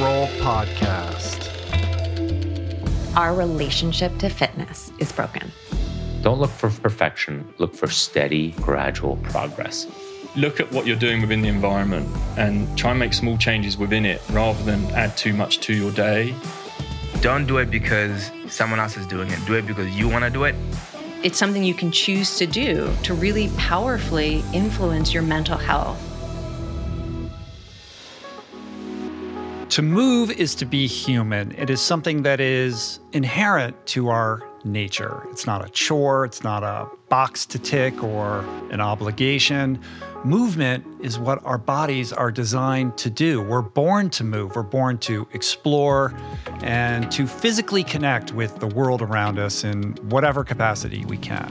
Roll Podcast. Our relationship to fitness is broken. Don't look for perfection, look for steady, gradual progress. Look at what you're doing within the environment and try and make small changes within it rather than add too much to your day. Don't do it because someone else is doing it. Do it because you want to do it. It's something you can choose to do to really powerfully influence your mental health. To move is to be human. It is something that is inherent to our nature. It's not a chore, it's not a box to tick or an obligation. Movement is what our bodies are designed to do. We're born to move, we're born to explore and to physically connect with the world around us in whatever capacity we can.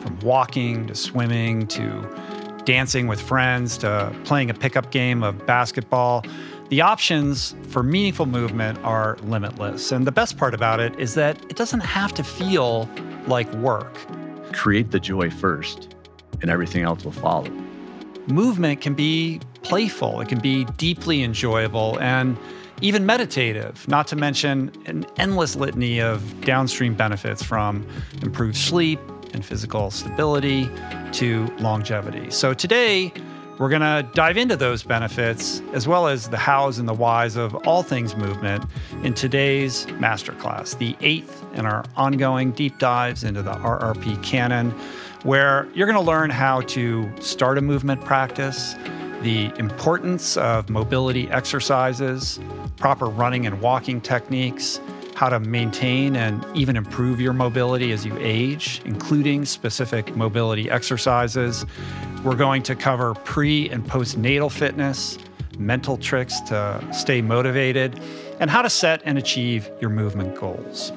From walking to swimming to dancing with friends to playing a pickup game of basketball. The options for meaningful movement are limitless. And the best part about it is that it doesn't have to feel like work. Create the joy first, and everything else will follow. Movement can be playful, it can be deeply enjoyable, and even meditative, not to mention an endless litany of downstream benefits from improved sleep and physical stability to longevity. So today, we're going to dive into those benefits as well as the hows and the whys of all things movement in today's masterclass, the eighth in our ongoing deep dives into the RRP canon, where you're going to learn how to start a movement practice, the importance of mobility exercises, proper running and walking techniques how to maintain and even improve your mobility as you age, including specific mobility exercises. We're going to cover pre and postnatal fitness, mental tricks to stay motivated, and how to set and achieve your movement goals.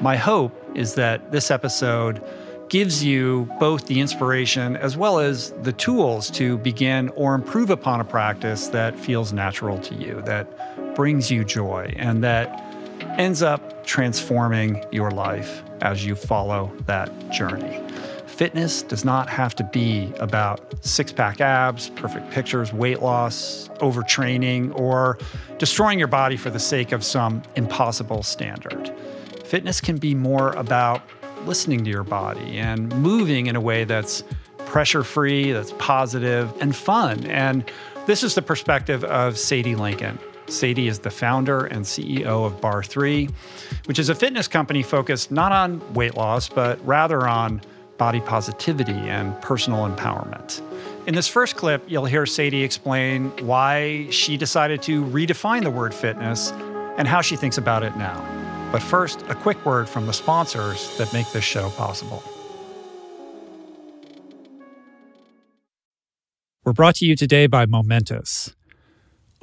My hope is that this episode gives you both the inspiration as well as the tools to begin or improve upon a practice that feels natural to you, that brings you joy, and that ends up transforming your life as you follow that journey. Fitness does not have to be about six pack abs, perfect pictures, weight loss, overtraining, or destroying your body for the sake of some impossible standard. Fitness can be more about listening to your body and moving in a way that's pressure free, that's positive, and fun. And this is the perspective of Sadie Lincoln. Sadie is the founder and CEO of barre3, which is a fitness company focused not on weight loss, but rather on body positivity and personal empowerment. In this first clip, you'll hear Sadie explain why she decided to redefine the word fitness and how she thinks about it now. But first, a quick word from the sponsors that make this show possible. We're brought to you today by Momentous.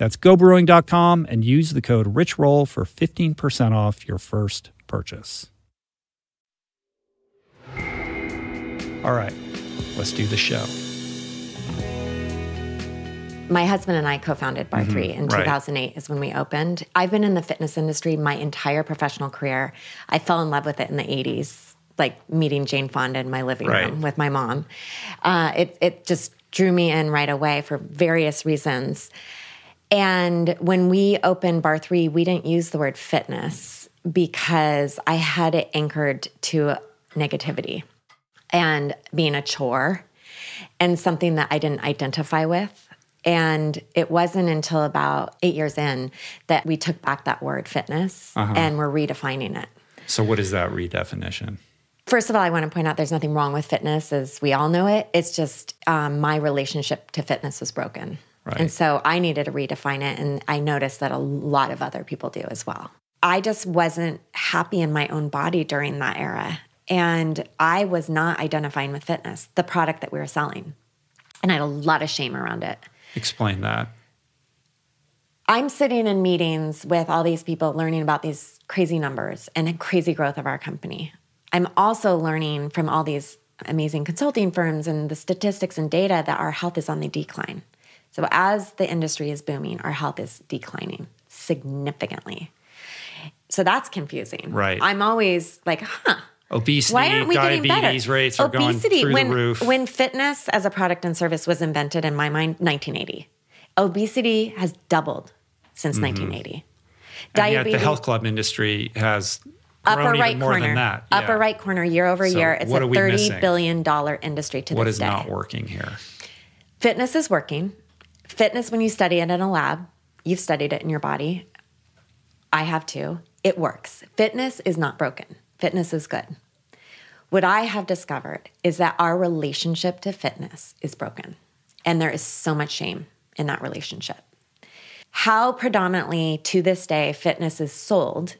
That's gobrewing.com and use the code RICHROLL for 15% off your first purchase. All right, let's do the show. My husband and I co-founded barre3 in right. 2008 is when we opened. I've been in the fitness industry my entire professional career. I fell in love with it in the 80s, like meeting Jane Fonda in my living Right. room with my mom. Uh, it, it just drew me in right away for various reasons. And when we opened barre3, we didn't use the word fitness because I had it anchored to negativity and being a chore and something that I didn't identify with. And it wasn't until about eight years in that we took back that word fitness and we're redefining it. So, what is that redefinition? First of all, I want to point out there's nothing wrong with fitness as we all know it. It's just um, my relationship to fitness was broken. Right. And so I needed to redefine it. And I noticed that a lot of other people do as well. I just wasn't happy in my own body during that era. And I was not identifying with fitness, the product that we were selling. And I had a lot of shame around it. Explain that. I'm sitting in meetings with all these people learning about these crazy numbers and the crazy growth of our company. I'm also learning from all these amazing consulting firms and the statistics and data that our health is on the decline. So, as the industry is booming, our health is declining significantly. So, that's confusing. Right. I'm always like, huh, Obesity, Why aren't we diabetes rates are Obesity, going through when, the roof. When fitness as a product and service was invented, in my mind, 1980. Obesity has doubled since 1980. Mm-hmm. and yet the health club industry has grown upper right more corner, than that. upper right corner, year over So year, it's a thirty missing? billion dollar industry to What this is day. not working here? Fitness is working. Fitness, when you study it in a lab, you've studied it in your body. I have too. It works. Fitness is not broken. Fitness is good. What I have discovered is that our relationship to fitness is broken. And there is so much shame in that relationship. How predominantly to this day fitness is sold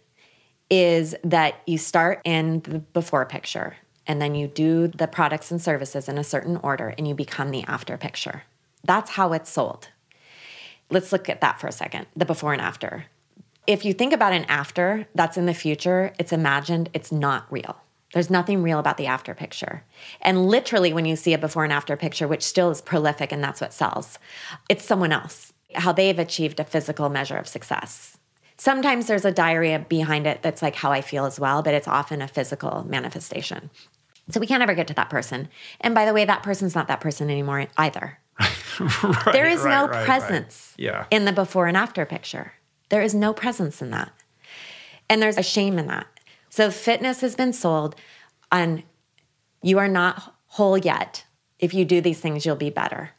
is that you start in the before picture and then you do the products and services in a certain order and you become the after picture. That's how it's sold. Let's look at that for a second the before and after. If you think about an after that's in the future, it's imagined, it's not real. There's nothing real about the after picture. And literally, when you see a before and after picture, which still is prolific and that's what sells, it's someone else, how they've achieved a physical measure of success. Sometimes there's a diarrhea behind it that's like how I feel as well, but it's often a physical manifestation. So we can't ever get to that person. And by the way, that person's not that person anymore either. Right, There is right, no right, presence Yeah. in the before and after picture. There is no presence in that. And there's a shame in that. So fitness has been sold on you are not whole yet. If you do these things, you'll be better.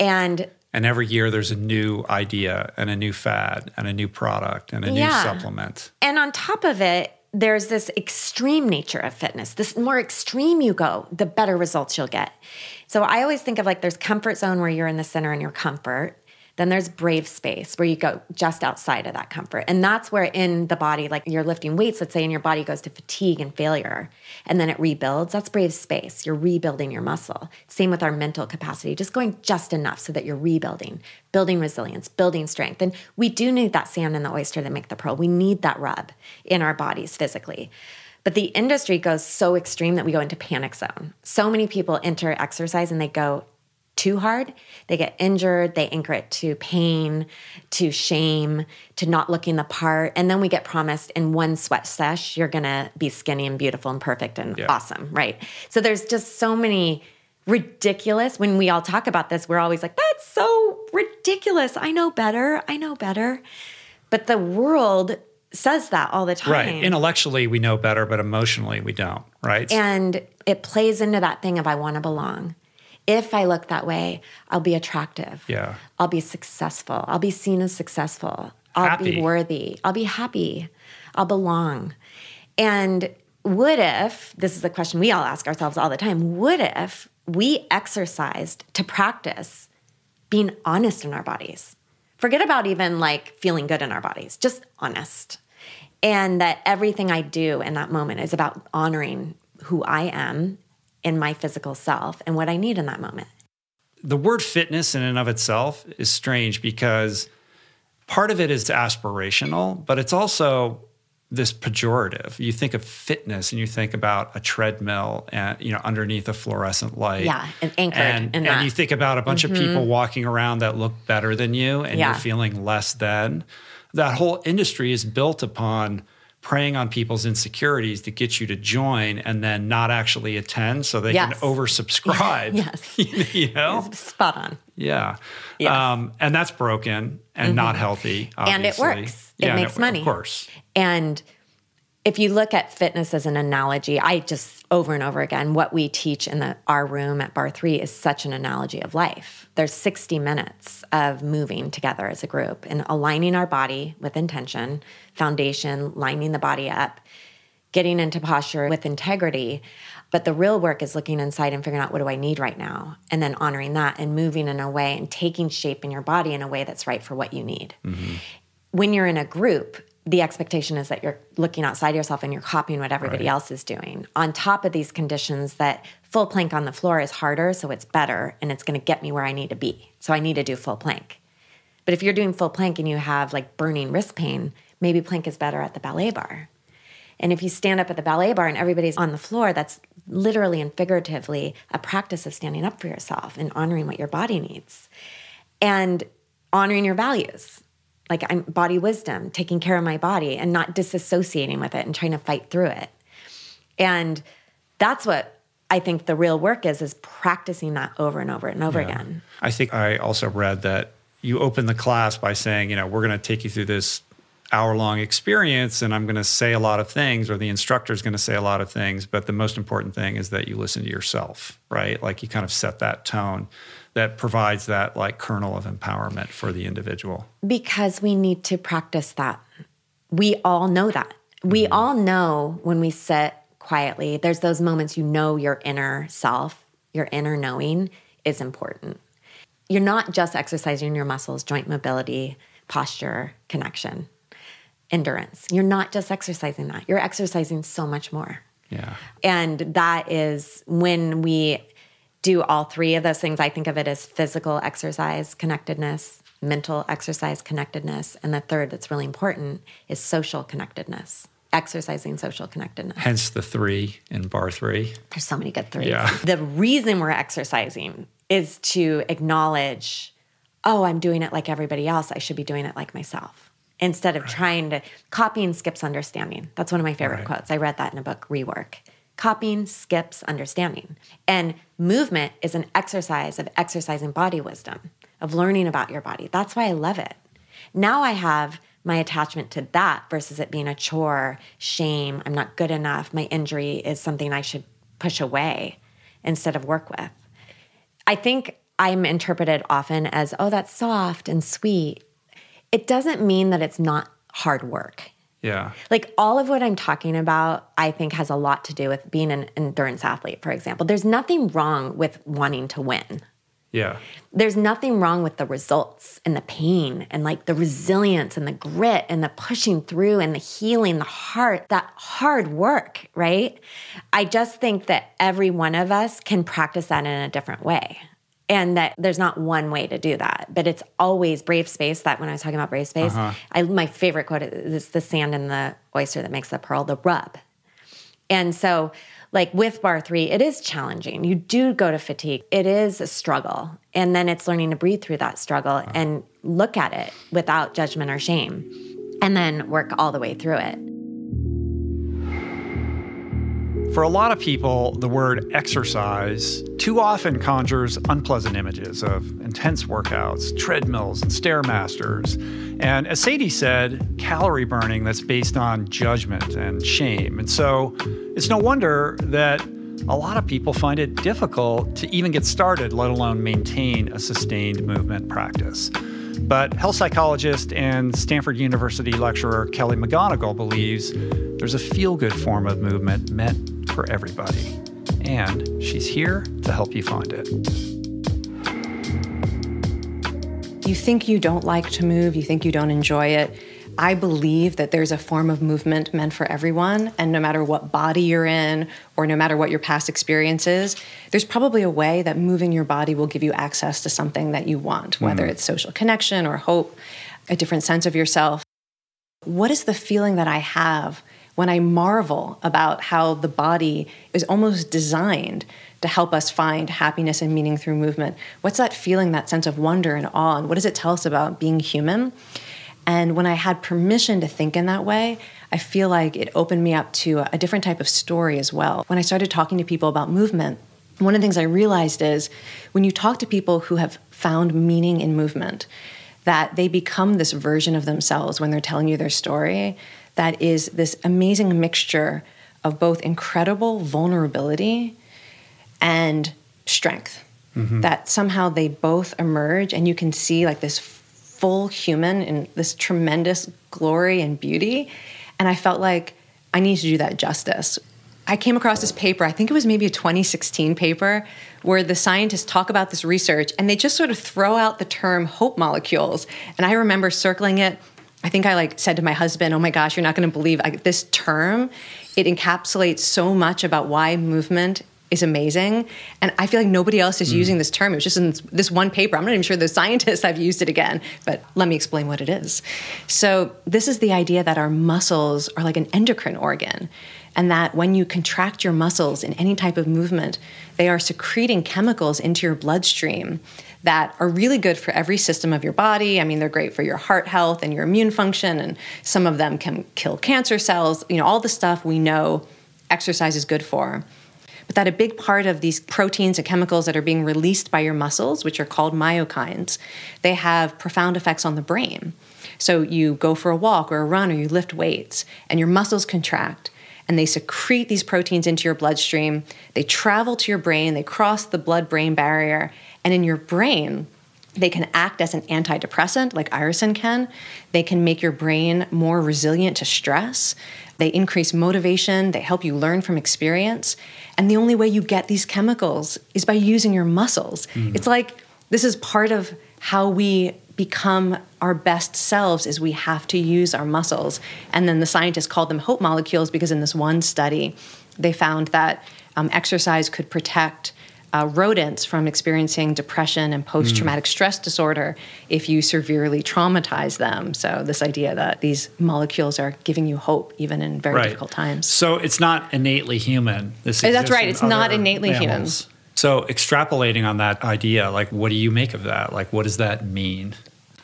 And And every year there's a new idea and a new fad and a new product and a new supplement. And on top of it, there's this extreme nature of fitness. This more extreme you go, the better results you'll get. So I always think of like there's comfort zone where you're in the center in your comfort. Then there's brave space where you go just outside of that comfort. And that's where in the body, like you're lifting weights, let's say, and your body goes to fatigue and failure, and then it rebuilds. That's brave space. You're rebuilding your muscle. Same with our mental capacity, just going just enough so that you're rebuilding, building resilience, building strength. And we do need that sand and the oyster that make the pearl. We need that rub in our bodies physically. But the industry goes so extreme that we go into panic zone. So many people enter exercise and they go too hard, they get injured, they anchor it to pain, to shame, to not looking the part. And then we get promised in one sweat sesh, you're gonna be skinny and beautiful and perfect and Yeah. awesome, right? So there's just so many ridiculous. When we all talk about this, we're always like, that's so ridiculous. I know better. I know better. But the world says that all the time. Right. Intellectually, we know better, but emotionally, we don't. Right. And it plays into that thing of I want to belong. If I look that way, I'll be attractive. Yeah. I'll be successful. I'll be seen as successful. I'll Happy. be worthy. I'll be happy. I'll belong. And what if, this is a question we all ask ourselves all the time, what if we exercised to practice being honest in our bodies? Forget about even like feeling good in our bodies, just honest. And that everything I do in that moment is about honoring who I am in my physical self and what I need in that moment. the word fitness in and of itself is strange because part of it is aspirational, but it's also this pejorative. You think of fitness and you think about a treadmill and you know underneath a fluorescent light. Yeah, and anchored and, and. Mm-hmm. you think about a bunch of people walking around that look better than you and Yeah. you're feeling less than. That whole industry is built upon preying on people's insecurities to get you to join and then not actually attend so they Yes. can oversubscribe. Yes. you know? Spot on. Yeah. Yes. Um, and that's broken and not healthy. And it works. It Yeah, and makes money. Of course. And if you look at fitness as an analogy, I just over and over again, what we teach in the our room at barre three is such an analogy of life. There's 60 minutes of moving together as a group and aligning our body with intention, foundation, lining the body up, getting into posture with integrity. But the real work is looking inside and figuring out what do I need right now, and then honoring that and moving in a way and taking shape in your body in a way that's right for what you need mm-hmm. when you're in a group, the expectation is that you're looking outside yourself and you're copying what everybody Right. else is doing. On top of these conditions, that full plank on the floor is harder, so it's better and it's going to get me where I need to be. So I need to do full plank. But if you're doing full plank and you have like burning wrist pain, maybe plank is better at the ballet barre. And if you stand up at the ballet barre and everybody's on the floor, that's literally and figuratively a practice of standing up for yourself and honoring what your body needs and honoring your values. Like I'm body wisdom, taking care of my body and not disassociating with it and trying to fight through it. And that's what I think the real work is is practicing that over and over and over Yeah. again. I think I also read that you open the class by saying, you know, we're going to take you through this hour long experience and I'm going to say a lot of things, or the instructor is going to say a lot of things. But the most important thing is that you listen to yourself, right? Like you kind of set that tone that provides that like kernel of empowerment for the individual. Because we need to practice that. We all know that. We mm-hmm. all know when we sit quietly, there's those moments you know your inner self, your inner knowing is important. You're not just exercising your muscles, joint mobility, posture, connection, endurance. You're not just exercising that. You're exercising so much more. Yeah. And that is when we do all three of those things. I think of it as physical exercise, connectedness, mental exercise, connectedness. And the third that's really important is social connectedness, exercising social connectedness. Hence the three in barre three. There's so many good threes. Yeah. The reason we're exercising is to acknowledge, oh, I'm doing it like everybody else. I should be doing it like myself. Instead of trying to copying skips understanding. That's one of my favorite Right. quotes. I read that in a book, Rework. Copying skips understanding. And movement is an exercise of exercising body wisdom, of learning about your body. That's why I love it. Now I have my attachment to that versus it being a chore, shame, I'm not good enough, my injury is something I should push away instead of work with. I think I'm interpreted often as, oh, that's soft and sweet. It doesn't mean that it's not hard work. Yeah. Like all of what I'm talking about, I think has a lot to do with being an endurance athlete, for example. There's nothing wrong with wanting to win. Yeah. There's nothing wrong with the results and the pain and like the resilience and the grit and the pushing through and the healing, the heart, that hard work, right? I just think that every one of us can practice that in a different way. And that there's not one way to do that, but it's always brave space. That when I was talking about brave space, uh-huh. I, my favorite quote is the sand and the oyster that makes the pearl, the rub. And so, like with barre three, it is challenging. You do go to fatigue, it is a struggle. And then it's learning to breathe through that struggle uh-huh. and look at it without judgment or shame, and then work all the way through it. For a lot of people, the word exercise too often conjures unpleasant images of intense workouts, treadmills, and stairmasters. And as Sadie said, calorie burning that's based on judgment and shame. And so it's no wonder that a lot of people find it difficult to even get started, let alone maintain a sustained movement practice. But health psychologist and Stanford University lecturer Kelly McGonigal believes there's a feel good form of movement meant for everybody. And she's here to help you find it. You think you don't like to move, you think you don't enjoy it. I believe that there's a form of movement meant for everyone, and no matter what body you're in or no matter what your past experience is, there's probably a way that moving your body will give you access to something that you want, whether mm-hmm. it's social connection or hope, a different sense of yourself. What is the feeling that I have when I marvel about how the body is almost designed to help us find happiness and meaning through movement? What's that feeling, that sense of wonder and awe? And what does it tell us about being human? And when I had permission to think in that way, I feel like it opened me up to a different type of story as well. When I started talking to people about movement, one of the things I realized is when you talk to people who have found meaning in movement, that they become this version of themselves when they're telling you their story that is this amazing mixture of both incredible vulnerability and strength. Mm-hmm. That somehow they both emerge, and you can see like this full human in this tremendous glory and beauty. And I felt like I need to do that justice. I came across this paper, I think it was maybe a 2016 paper, where the scientists talk about this research and they just sort of throw out the term hope molecules. And I remember circling it. I think I like said to my husband, "Oh my gosh, you're not going to believe like, this term. It encapsulates so much about why movement is amazing. And I feel like nobody else is mm. using this term. It was just in this one paper. I'm not even sure the scientists have used it again, but let me explain what it is. So, this is the idea that our muscles are like an endocrine organ, and that when you contract your muscles in any type of movement, they are secreting chemicals into your bloodstream that are really good for every system of your body. I mean, they're great for your heart health and your immune function, and some of them can kill cancer cells, you know, all the stuff we know exercise is good for. But that a big part of these proteins and chemicals that are being released by your muscles, which are called myokines, they have profound effects on the brain. So you go for a walk or a run or you lift weights and your muscles contract and they secrete these proteins into your bloodstream. They travel to your brain, they cross the blood brain barrier, and in your brain, they can act as an antidepressant, like irisin can. They can make your brain more resilient to stress. They increase motivation. They help you learn from experience. And the only way you get these chemicals is by using your muscles. Mm. It's like this is part of how we become our best selves is we have to use our muscles. And then the scientists called them hope molecules because in this one study, they found that um, exercise could protect uh, rodents from experiencing depression and post traumatic mm. stress disorder if you severely traumatize them. So, this idea that these molecules are giving you hope even in very right. difficult times. So, it's not innately human. This That's right. It's not innately human. So, extrapolating on that idea, like, what do you make of that? Like, what does that mean?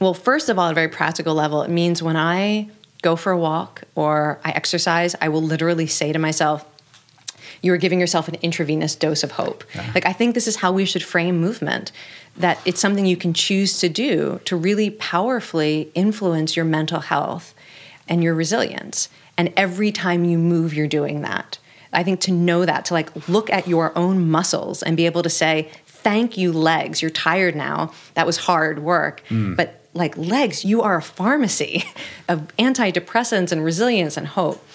Well, first of all, at a very practical level, it means when I go for a walk or I exercise, I will literally say to myself, you are giving yourself an intravenous dose of hope. Yeah. Like, I think this is how we should frame movement that it's something you can choose to do to really powerfully influence your mental health and your resilience. And every time you move, you're doing that. I think to know that, to like look at your own muscles and be able to say, thank you, legs. You're tired now. That was hard work. Mm. But like legs, you are a pharmacy of antidepressants and resilience and hope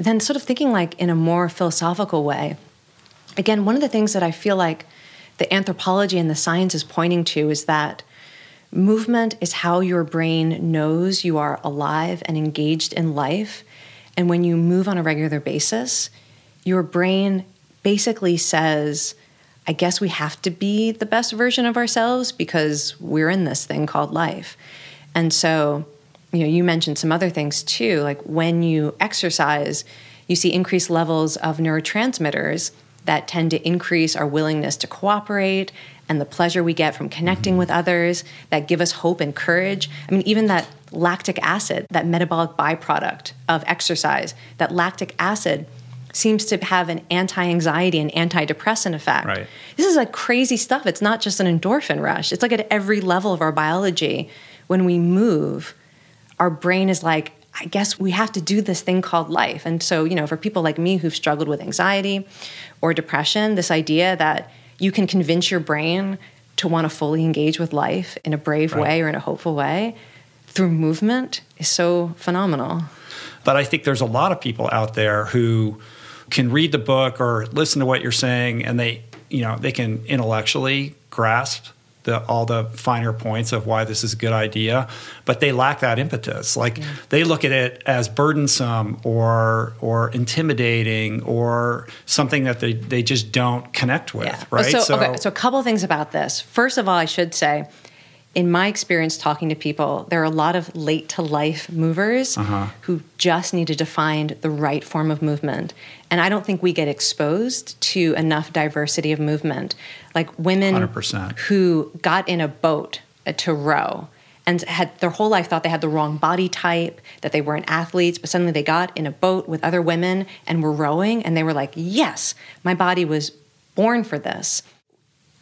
then sort of thinking like in a more philosophical way, again, one of the things that I feel like the anthropology and the science is pointing to is that movement is how your brain knows you are alive and engaged in life. And when you move on a regular basis, your brain basically says, I guess we have to be the best version of ourselves because we're in this thing called life. And so you know, you mentioned some other things too, like when you exercise, you see increased levels of neurotransmitters that tend to increase our willingness to cooperate and the pleasure we get from connecting mm-hmm. with others that give us hope and courage. I mean, even that lactic acid, that metabolic byproduct of exercise, that lactic acid seems to have an anti-anxiety and antidepressant effect. Right. This is like crazy stuff. It's not just an endorphin rush. It's like at every level of our biology when we move, our brain is like, I guess we have to do this thing called life. And so, you know, for people like me who've struggled with anxiety or depression, this idea that you can convince your brain to want to fully engage with life in a brave right. way or in a hopeful way through movement is so phenomenal. But I think there's a lot of people out there who can read the book or listen to what you're saying and they, you know, they can intellectually grasp the, all the finer points of why this is a good idea, but they lack that impetus. Like yeah. they look at it as burdensome or or intimidating or something that they, they just don't connect with. Yeah. Right. So, so, okay, so a couple things about this. First of all, I should say in my experience talking to people, there are a lot of late to life movers uh-huh. who just needed to find the right form of movement. And I don't think we get exposed to enough diversity of movement. Like women 100%. who got in a boat to row and had their whole life thought they had the wrong body type, that they weren't athletes, but suddenly they got in a boat with other women and were rowing and they were like, yes, my body was born for this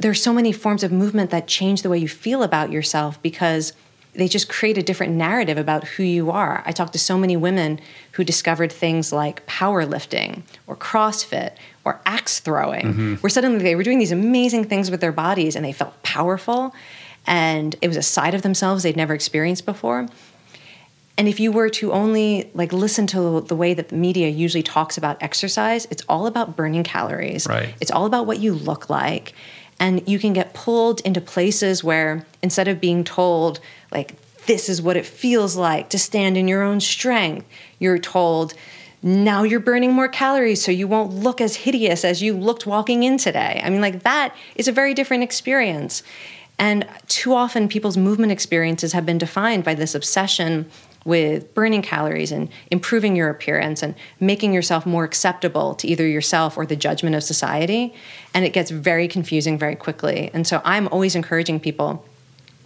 there's so many forms of movement that change the way you feel about yourself because they just create a different narrative about who you are. I talked to so many women who discovered things like powerlifting or CrossFit or axe throwing, mm-hmm. where suddenly they were doing these amazing things with their bodies and they felt powerful and it was a side of themselves they'd never experienced before. And if you were to only like listen to the way that the media usually talks about exercise, it's all about burning calories. Right. It's all about what you look like and you can get pulled into places where instead of being told like this is what it feels like to stand in your own strength you're told now you're burning more calories so you won't look as hideous as you looked walking in today. I mean like that is a very different experience. And too often people's movement experiences have been defined by this obsession with burning calories and improving your appearance and making yourself more acceptable to either yourself or the judgment of society. And it gets very confusing very quickly. And so I'm always encouraging people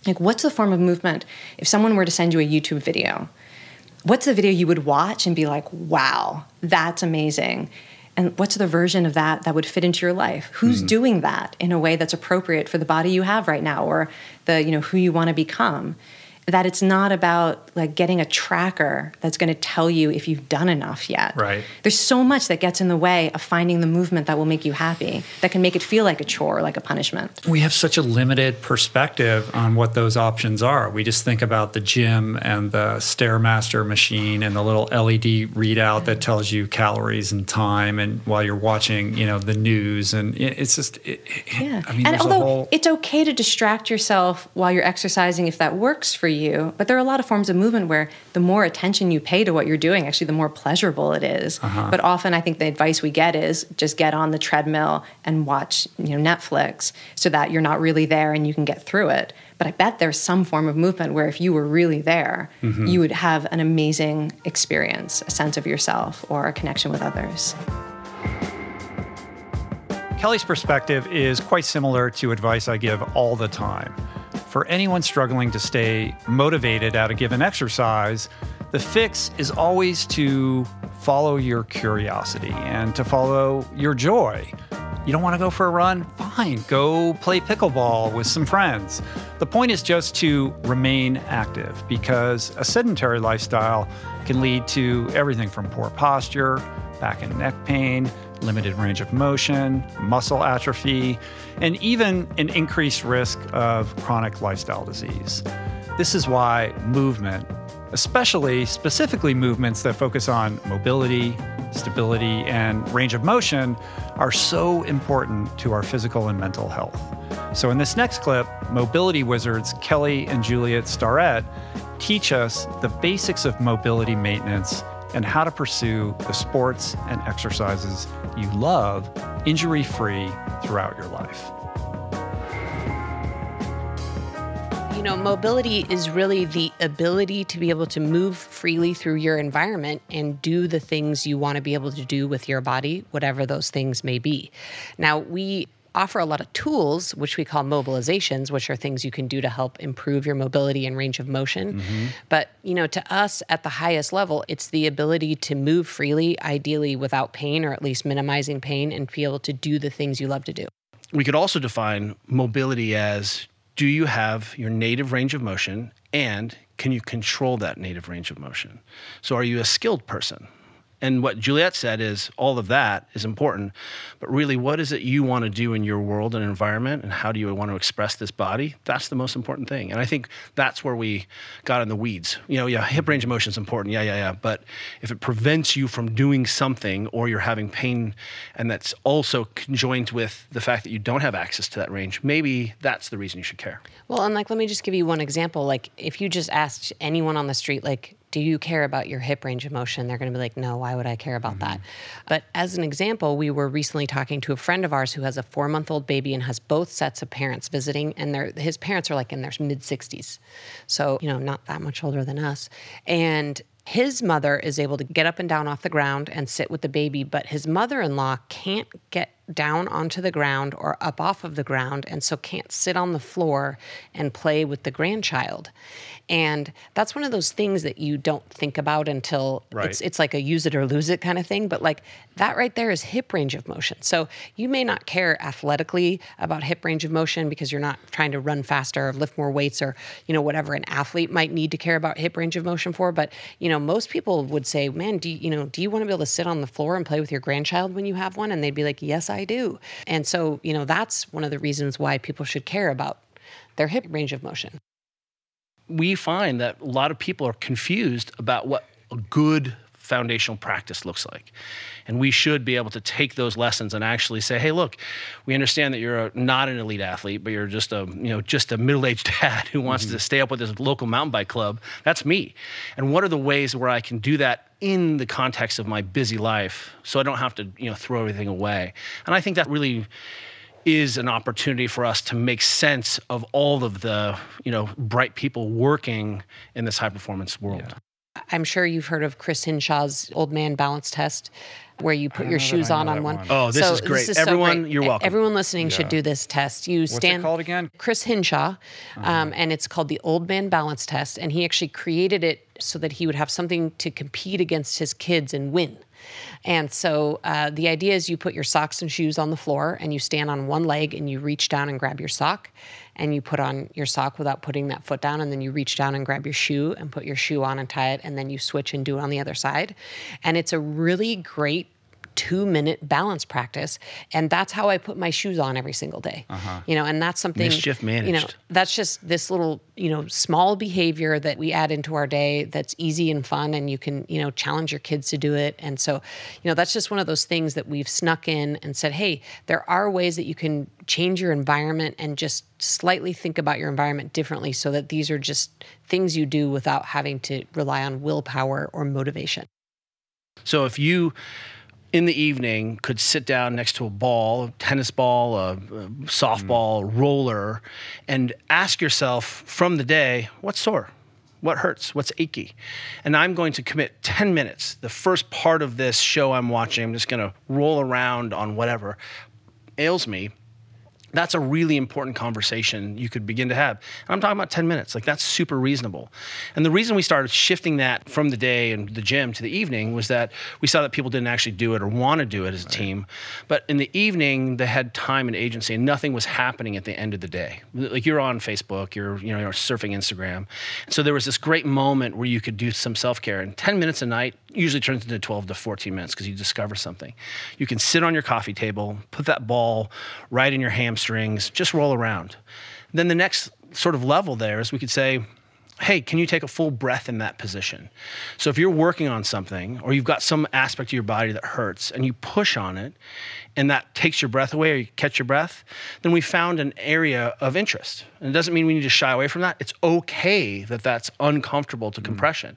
like, what's the form of movement? If someone were to send you a YouTube video, what's the video you would watch and be like, wow, that's amazing? and what's the version of that that would fit into your life who's mm-hmm. doing that in a way that's appropriate for the body you have right now or the you know who you want to become that it's not about like getting a tracker that's going to tell you if you've done enough yet. Right. There's so much that gets in the way of finding the movement that will make you happy, that can make it feel like a chore, like a punishment. We have such a limited perspective on what those options are. We just think about the gym and the Stairmaster machine and the little LED readout that tells you calories and time and while you're watching, you know, the news and it's just it, Yeah. I mean and although whole it's okay to distract yourself while you're exercising if that works for you, but there are a lot of forms of movement where the more attention you pay to what you're doing, actually the more pleasurable it is. Uh-huh. But often I think the advice we get is just get on the treadmill and watch, you know, Netflix so that you're not really there and you can get through it. But I bet there's some form of movement where if you were really there, Mm-hmm. you would have an amazing experience, a sense of yourself or a connection with others. Kelly's perspective is quite similar to advice I give all the time. For anyone struggling to stay motivated at a given exercise, the fix is always to follow your curiosity and to follow your joy. You don't want to go for a run? Fine, go play pickleball with some friends. The point is just to remain active because a sedentary lifestyle can lead to everything from poor posture, back and neck pain, limited range of motion, muscle atrophy, and even an increased risk of chronic lifestyle disease. This is why movement, especially specifically movements that focus on mobility, stability, and range of motion, are so important to our physical and mental health. So, in this next clip, mobility wizards Kelly and Juliet Starrett teach us the basics of mobility maintenance and how to pursue the sports and exercises you love injury free throughout your life. You know, mobility is really the ability to be able to move freely through your environment and do the things you want to be able to do with your body, whatever those things may be. Now, we offer a lot of tools, which we call mobilizations, which are things you can do to help improve your mobility and range of motion. Mm-hmm. But, you know, to us at the highest level, it's the ability to move freely, ideally without pain or at least minimizing pain, and be able to do the things you love to do. We could also define mobility as do you have your native range of motion and can you control that native range of motion? So, are you a skilled person? And what Juliet said is all of that is important, but really, what is it you want to do in your world and environment, and how do you want to express this body? That's the most important thing. And I think that's where we got in the weeds. You know, yeah, hip range of motion is important, yeah, yeah, yeah. But if it prevents you from doing something, or you're having pain, and that's also conjoined with the fact that you don't have access to that range, maybe that's the reason you should care. Well, and like, let me just give you one example. Like, if you just asked anyone on the street, like, do you care about your hip range of motion? They're going to be like, no, why would I care about that? Mm-hmm. But as an example, we were recently talking to a friend of ours who has a four month old baby and has both sets of parents visiting, and their his parents are like in their mid 60s. So, you know, not that much older than us. And his mother is able to get up and down off the ground and sit with the baby, but his mother in law can't get down onto the ground or up off of the ground, and so can't sit on the floor and play with the grandchild. And that's one of those things that you don't think about until Right. it's it's like a use it or lose it kind of thing. But like that right there is hip range of motion. So you may not care athletically about hip range of motion because you're not trying to run faster or lift more weights or you know whatever an athlete might need to care about hip range of motion for. But you know most people would say, man, do you, you know do you want to be able to sit on the floor and play with your grandchild when you have one? And they'd be like, yes, I do. And so you know that's one of the reasons why people should care about their hip range of motion. we find that a lot of people are confused about what a good foundational practice looks like. And we should be able to take those lessons and actually say, hey, look, we understand that you're a, not an elite athlete, but you're just a, you know, just a middle-aged dad who wants to mm-hmm. stay up with his local mountain bike club. That's me. And what are the ways where I can do that in the context of my busy life so I don't have to, you know, throw everything away? And I think that really is an opportunity for us to make sense of all of the you know bright people working in this high performance world. I'm sure you've heard of Chris Hinshaw's old man balance test, where you put your shoes on on one. one. Oh, this is great. Everyone, you're E- welcome. Everyone listening should do this test. You What's stand What's it called again? Chris Hinshaw, um, and it's called the Old Man Balance Test. And he actually created it so that he would have something to compete against his kids and win. And so uh, the idea is you put your socks and shoes on the floor and you stand on one leg and you reach down and grab your sock and you put on your sock without putting that foot down and then you reach down and grab your shoe and put your shoe on and tie it and then you switch and do it on the other side. And it's a really great two minute balance practice and that's how i put my shoes on every single day. Uh-huh. you know and that's something mischief managed you know that's just this little you know small behavior that we add into our day that's easy and fun and you can you know challenge your kids to do it. And so you know that's just one of those things that we've snuck in and said hey there are ways that you can change your environment and just slightly think about your environment differently so that these are just things you do without having to rely on willpower or motivation. So if you in the evening could sit down next to a ball, a tennis ball, a, a softball, mm. roller, and ask yourself from the day, what's sore? What hurts? What's achy? And I'm going to commit 10 minutes. The first part of this show I'm watching, I'm just going to roll around on whatever ails me that's a really important conversation you could begin to have. And I'm talking about 10 minutes. Like that's super reasonable. And the reason we started shifting that from the day and the gym to the evening was that we saw that people didn't actually do it or want to do it as a right. team. But in the evening, they had time and agency, and nothing was happening at the end of the day. Like you're on Facebook, you're you know you're surfing Instagram. So there was this great moment where you could do some self care. And 10 minutes a night usually turns into 12 to 14 minutes because you discover something. You can sit on your coffee table, put that ball right in your hamstrings, just roll around. Then the next sort of level there is we could say, hey, can you take a full breath in that position? So if you're working on something or you've got some aspect of your body that hurts and you push on it and that takes your breath away or you catch your breath, then we found an area of interest. And it doesn't mean we need to shy away from that. It's okay that that's uncomfortable to mm. compression.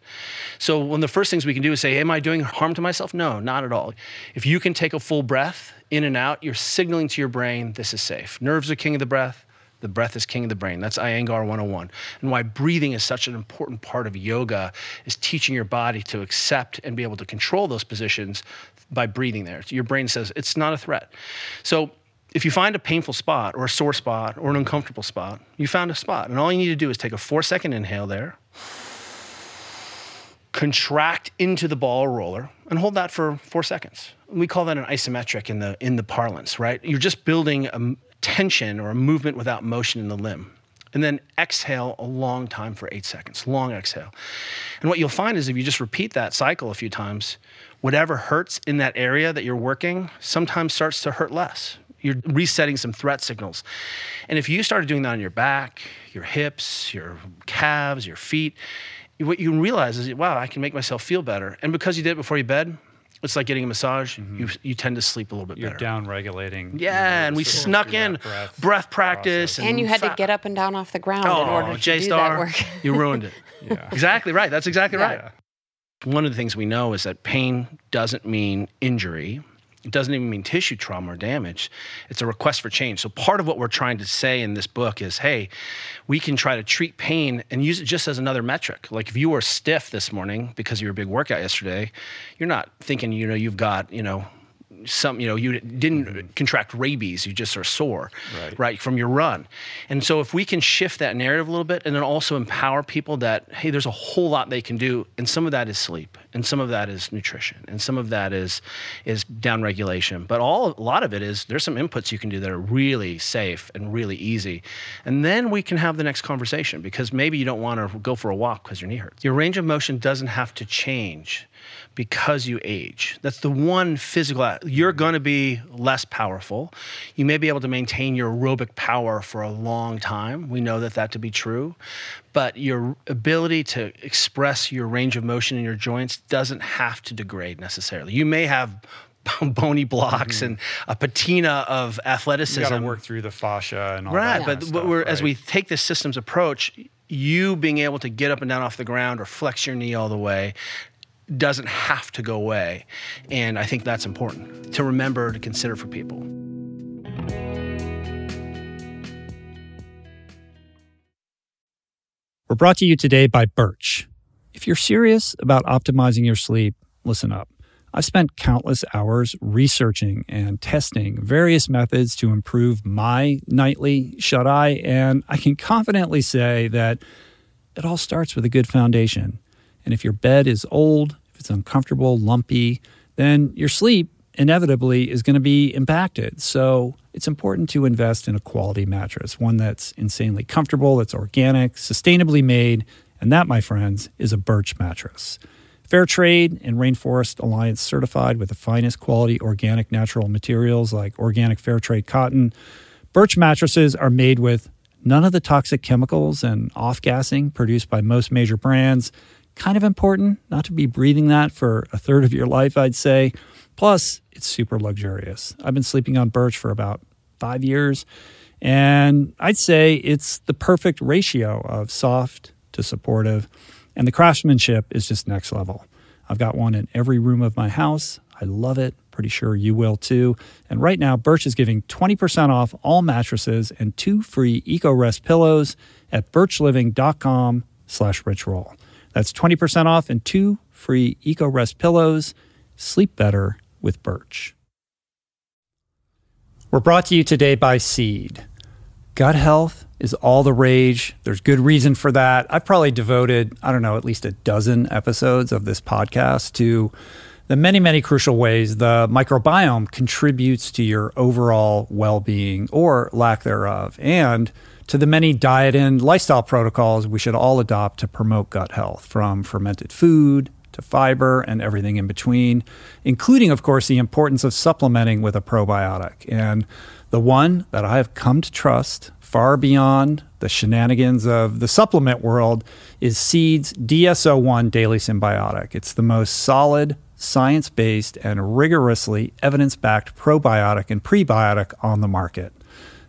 So one of the first things we can do is say, am I doing harm to myself? No, not at all. If you can take a full breath in and out, you're signaling to your brain this is safe. Nerves are king of the breath. The breath is king of the brain. That's Iyengar 101. And why breathing is such an important part of yoga is teaching your body to accept and be able to control those positions by breathing there. Your brain says it's not a threat. So if you find a painful spot or a sore spot or an uncomfortable spot, you found a spot. And all you need to do is take a four second inhale there, contract into the ball roller, and hold that for four seconds. We call that an isometric in the in the parlance, right? You're just building a, tension or a movement without motion in the limb. And then exhale a long time for eight seconds, long exhale. And what you'll find is if you just repeat that cycle a few times, whatever hurts in that area that you're working sometimes starts to hurt less. You're resetting some threat signals. And if you started doing that on your back, your hips, your calves, your feet, what you realize is, wow, I can make myself feel better. And because you did it before you bed, it's like getting a massage. Mm-hmm. You you tend to sleep a little bit You're better. down regulating. Yeah, and we snuck in breath, breath practice, and, and, you had to get up and down off the ground oh, in order to J-Star, do that work. you ruined it. yeah. Exactly right. That's exactly yeah. right. One of the things we know is that pain doesn't mean injury. It doesn't even mean tissue trauma or damage. It's a request for change. So, part of what we're trying to say in this book is hey, we can try to treat pain and use it just as another metric. Like if you were stiff this morning because of your big workout yesterday, you're not thinking, you know, you've got, you know, some you know you didn't mm-hmm. contract rabies you just are sore right. right from your run and so if we can shift that narrative a little bit and then also empower people that hey there's a whole lot they can do and some of that is sleep and some of that is nutrition and some of that is is down regulation but all a lot of it is there's some inputs you can do that are really safe and really easy and then we can have the next conversation because maybe you don't want to go for a walk because your knee hurts your range of motion doesn't have to change because you age. That's the one physical. You're going to be less powerful. You may be able to maintain your aerobic power for a long time. We know that that to be true. But your ability to express your range of motion in your joints doesn't have to degrade necessarily. You may have bony blocks mm-hmm. and a patina of athleticism. You got to work through the fascia and all right, that. but stuff, right. But as we take this systems approach, you being able to get up and down off the ground or flex your knee all the way doesn't have to go away. And I think that's important to remember to consider for people. We're brought to you today by Birch. If you're serious about optimizing your sleep, listen up. I've spent countless hours researching and testing various methods to improve my nightly shut eye, and I can confidently say that it all starts with a good foundation. And if your bed is old, if it's uncomfortable, lumpy, then your sleep inevitably is going to be impacted. So it's important to invest in a quality mattress, one that's insanely comfortable, that's organic, sustainably made, and that, my friends, is a Birch mattress. Fair trade and Rainforest Alliance certified with the finest quality organic natural materials like organic fair trade cotton. Birch mattresses are made with none of the toxic chemicals and off gassing produced by most major brands. Kind of important not to be breathing that for a third of your life, I'd say. Plus, it's super luxurious. I've been sleeping on Birch for about five years, and I'd say it's the perfect ratio of soft to supportive, and the craftsmanship is just next level. I've got one in every room of my house. I love it. Pretty sure you will too. And right now, Birch is giving 20% off all mattresses and two free EcoRest pillows at birchliving.com slash richroll. That's 20% off and two free EcoRest pillows. Sleep better with Birch. We're brought to you today by Seed. Gut health is all the rage. There's good reason for that. I've probably devoted, I don't know, at least a dozen episodes of this podcast to the many, many crucial ways the microbiome contributes to your overall well being or lack thereof, and to the many diet and lifestyle protocols we should all adopt to promote gut health, from fermented food to fiber and everything in between, including, of course, the importance of supplementing with a probiotic. And the one that I have come to trust far beyond the shenanigans of the supplement world is Seed's DSO1 Daily Synbiotic. It's the most solid, science based, and rigorously evidence backed probiotic and prebiotic on the market.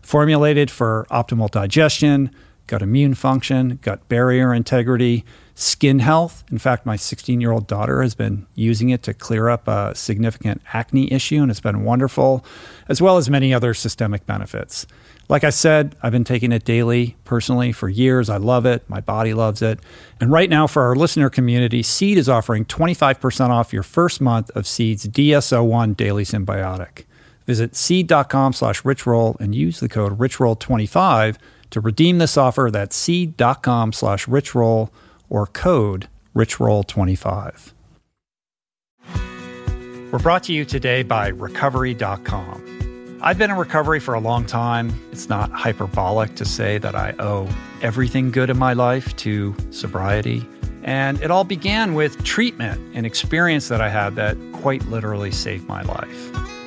Formulated for optimal digestion, gut immune function, gut barrier integrity, skin health. In fact, my 16 year old daughter has been using it to clear up a significant acne issue, and it's been wonderful, as well as many other systemic benefits. Like I said, I've been taking it daily personally for years. I love it. My body loves it. And right now, for our listener community, Seed is offering 25% off your first month of Seed's DSO1 Daily Synbiotic. Visit seed.com slash richroll and use the code richroll25 to redeem this offer. That's seed.com slash richroll or code richroll25. We're brought to you today by recovery.com. I've been in recovery for a long time. It's not hyperbolic to say that I owe everything good in my life to sobriety. And it all began with treatment, an experience that I had that quite literally saved my life.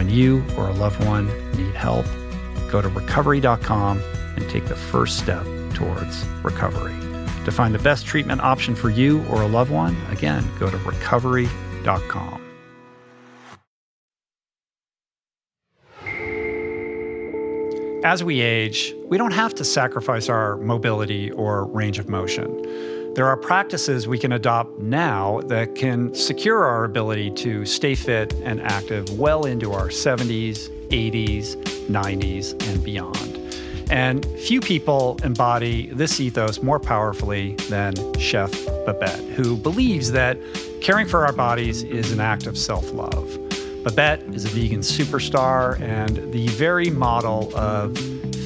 When you or a loved one need help, go to recovery.com and take the first step towards recovery. To find the best treatment option for you or a loved one, again, go to recovery.com. As we age, we don't have to sacrifice our mobility or range of motion. There are practices we can adopt now that can secure our ability to stay fit and active well into our 70s, 80s, 90s, and beyond. And few people embody this ethos more powerfully than Chef Babette, who believes that caring for our bodies is an act of self love. Babette is a vegan superstar and the very model of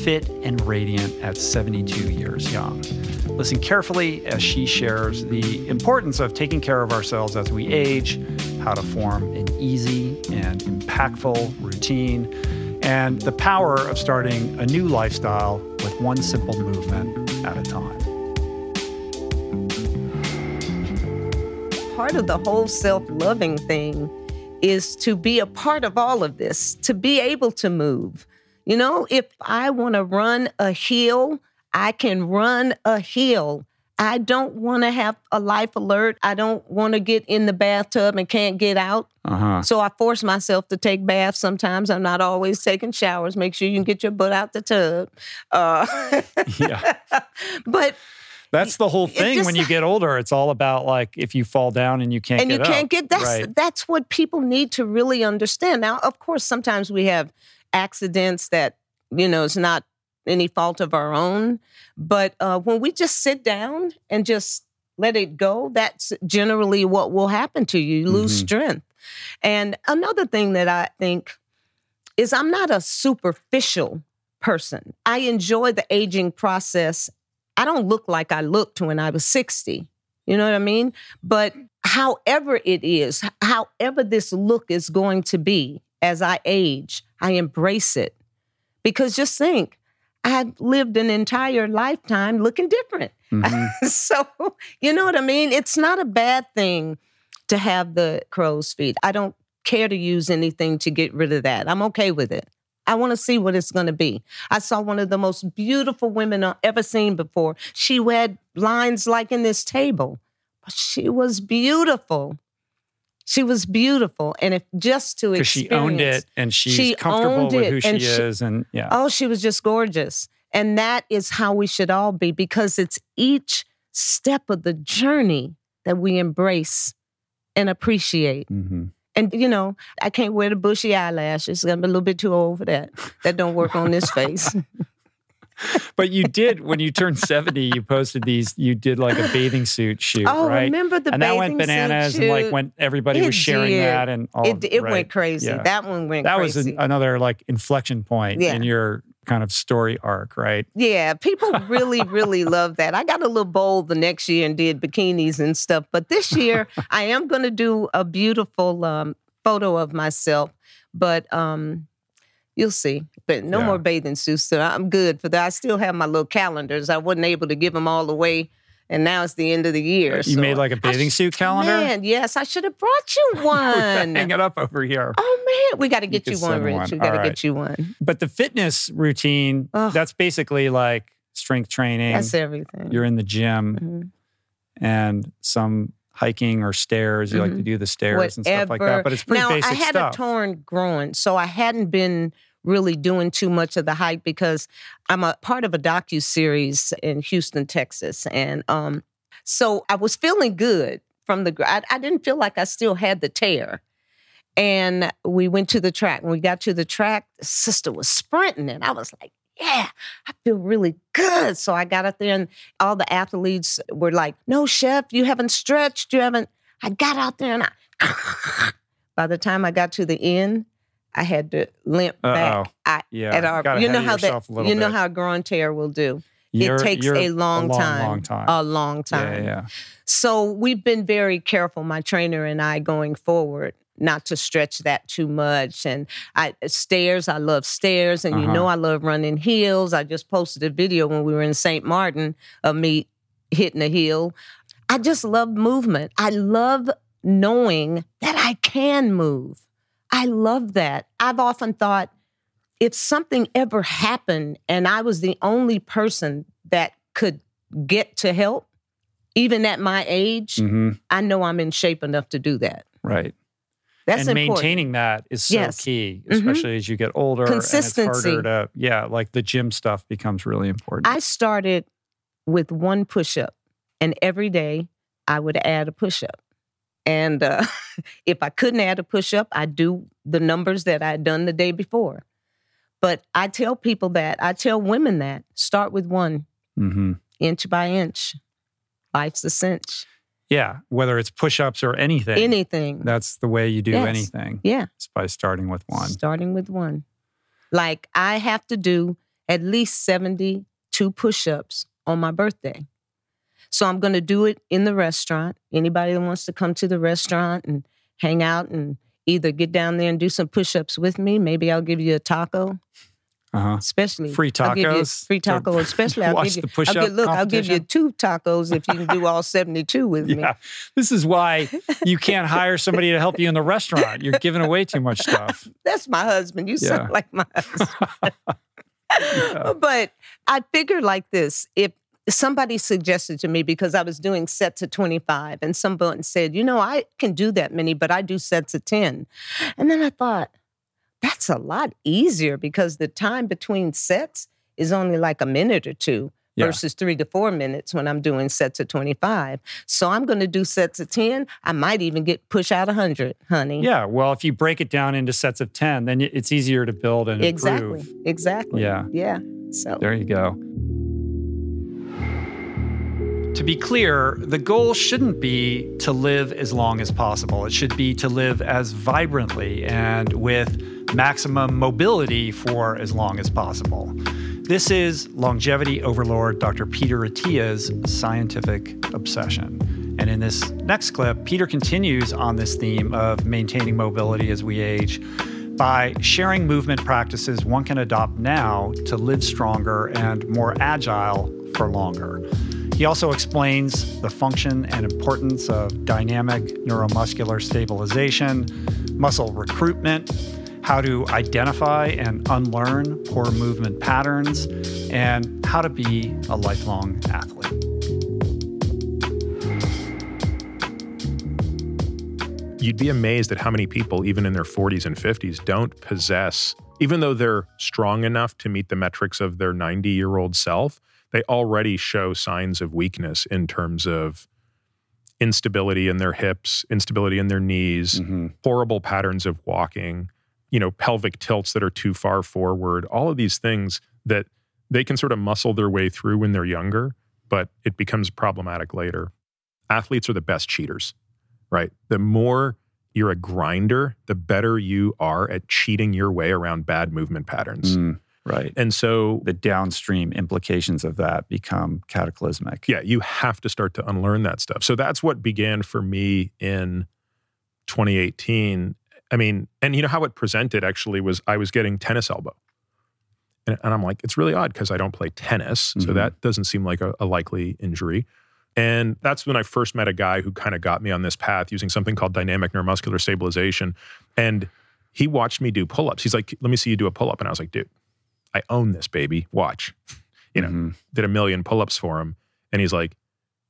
fit and radiant at 72 years young. Listen carefully as she shares the importance of taking care of ourselves as we age, how to form an easy and impactful routine, and the power of starting a new lifestyle with one simple movement at a time. Part of the whole self loving thing is to be a part of all of this, to be able to move. You know, if I want to run a hill, I can run a hill. I don't want to have a life alert. I don't want to get in the bathtub and can't get out. Uh-huh. So I force myself to take baths sometimes. I'm not always taking showers. Make sure you can get your butt out the tub. Uh, yeah. but that's the whole thing just- when you get older. It's all about like if you fall down and you can't and you get can't up. get that's right. that's what people need to really understand. Now, of course, sometimes we have accidents that you know it's not any fault of our own, but uh, when we just sit down and just let it go, that's generally what will happen to you. You lose Mhm. strength. And another thing that I think is I'm not a superficial person. I enjoy the aging process. I don't look like I looked when I was 60. You know what I mean? But however it is, however this look is going to be as I age, I embrace it. Because just think, I've lived an entire lifetime looking different. Mhm. so, you know what I mean? It's not a bad thing to have the crow's feet. I don't care to use anything to get rid of that. I'm okay with it. I want to see what it's going to be. I saw one of the most beautiful women I've ever seen before. She had lines like in this table, but she was beautiful. She was beautiful. And if just to Because experience. she owned it and she's She comfortable with it, who she, and she- is. And yeah. Oh, she was just gorgeous. And that is how we should all be because it's each step of the journey that we embrace and appreciate. Mhm. And you know, I can't wear the bushy eyelashes. I'm a little bit too old for that. That don't work on this face. But you did when you turned 70, you posted these, you did like a bathing suit shoot, Oh, right? remember the and that went bananas and like when everybody It was sharing did. that and all it it right. went crazy. Yeah. That one went crazy. that was an, another like inflection point Yeah. in your kind of story arc, right? Yeah, people really, really love that. I got a little bold the next year and did bikinis and stuff. But this year, I am going to do a beautiful um, photo of myself. But um, you'll see. But no Yeah. more bathing suits. So I'm good for that. I still have my little calendars. I wasn't able to give them all away. And now it's the end of the year. You so made like a bathing suit calendar? Man, yes, I should have brought you one. Hang it up over here. Oh man, we got to get You you, one, Rich. one. We got to right. get you one. But the fitness routine, Ugh. that's basically like strength training. That's everything. You're in the gym Mhm. and some hiking or stairs. You like to do the stairs and stuff like Mm-hmm. That. But it's pretty now, basic I had stuff. a torn groin, so I hadn't been really doing too much of the hike because I'm a part of a docu series in Houston, Texas, and um, so I was feeling good from the. I, I didn't feel like I still had the tear. And we went to the track. When we got to the track, the sister was sprinting, and I was like, yeah, I feel really good. So I got up there, and all the athletes were like, no, chef, you haven't stretched. You haven't. I got out there, and I. By the time I got to the end, I had to limp Uh-oh. back. I, Yeah, at our, you know how that a you know how a groin tear will do. You're- it takes a long, long, time, long time. a long time. yeah, yeah. So we've been very careful, my trainer and I, going forward, not to stretch that too much. And I stairs, I love stairs, and you Uh-huh. know I love running hills. I just posted a video when we were in St. Martin of me hitting a hill. I just love movement. I love knowing that I can move. I love that. I've often thought if something ever happened and I was the only person that could get to help, even at my age, hmm I know I'm in shape enough to do that. Right. That's and important. maintaining that is so Yes. key, Mhm. especially as you get older. And it's Consistency. harder to, yeah, like the gym stuff becomes really important. I started with one push up, and every day I would add a push up. And uh, if I couldn't add a push up, I'd do the numbers that I'd done the day before. But I tell people that, I tell women that start with one hmm inch by inch. Life's a cinch. Yeah, whether it's push-ups or anything. Anything. That's the way you do Yes. anything. Yeah. It's by starting with one. Starting with one. Like I have to do at least 72 push ups on my birthday. So I'm going to do it in the restaurant. Anybody that wants to come to the restaurant and hang out and either get down there and do some push ups with me, maybe I'll give you a taco. Uh-huh. Especially Free I'll give you tacos free taco. Especially I'll watch give you. I'll give, look, I'll give you two tacos if you can do all 72 with me. Yeah. This is why you can't hire somebody to help you in the restaurant. You're giving away too much stuff. That's my husband. You Yeah. sound like my husband. But I figured like this if somebody suggested to me because I was doing sets of 25 and someone said, you know, I can do that many, but I do sets of 10. And then I thought, that's a lot easier because the time between sets is only like a minute or two. Yeah. Versus three to four minutes when I'm doing sets of 25. So I'm going to do sets of 10. I might even get push out 100, honey. Yeah. Well, if you break it down into sets of 10, then it's easier to build and Exactly. improve. Exactly. Yeah. Yeah. So There you go. To be clear, the goal shouldn't be to live as long as possible. It should be to live as vibrantly and with maximum mobility for as long as possible. This is longevity overlord Dr. Peter Attia's scientific obsession. And in this next clip, Peter continues on this theme of maintaining mobility as we age by sharing movement practices one can adopt now to live stronger and more agile for longer. He also explains the function and importance of dynamic neuromuscular stabilization, muscle recruitment, how to identify and unlearn poor movement patterns, and how to be a lifelong athlete. you'd be amazed at how many people, even in their 40s and 50s, don't possess, even though they're strong enough to meet the metrics of their 90 year old self, they already show signs of weakness in terms of instability in their hips, instability in their knees, horrible patterns of walking, you know, pelvic tilts that are too far forward, all of these things that they can sort of muscle their way through when they're younger, but it becomes problematic later. Athletes are the best cheaters right? The more you're a grinder, the better you are at cheating your way around bad movement patterns. Mm, right. And so the downstream implications of that become cataclysmic. Yeah, you have to start to unlearn that stuff. So that's what began for me in 2018. I mean, and you know how it presented actually was I was getting tennis elbow. And, and I'm like, it's really odd because I don't play tennis. So Mhm. that doesn't seem like a, a likely injury. And that's when I first met a guy who kind of got me on this path using something called dynamic neuromuscular stabilization. And he watched me do pull ups. He's like, let me see you do a pull up. And I was like, dude, I own this, baby. Watch. You know, did a million pull ups for him. And he's like,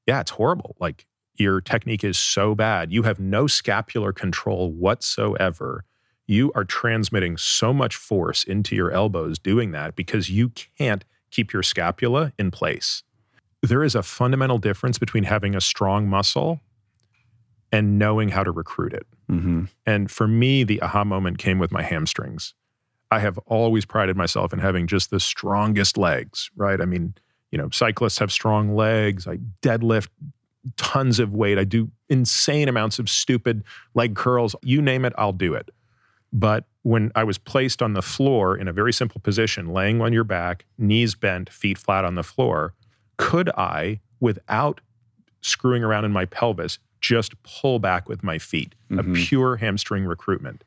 yeah, it's horrible. Like, your technique is so bad. You have no scapular control whatsoever. You are transmitting so much force into your elbows doing that because you can't keep your scapula in place. There is a fundamental difference between having a strong muscle and knowing how to recruit it. Mm-hmm. And for me, the aha moment came with my hamstrings. I have always prided myself in having just the strongest legs, right? I mean, you know, cyclists have strong legs. I deadlift tons of weight. I do insane amounts of stupid leg curls. You name it, I'll do it. But when I was placed on the floor in a very simple position, laying on your back, knees bent, feet flat on the floor, could I, without screwing around in my pelvis, just pull back with my feet? A mm-hmm. pure hamstring recruitment.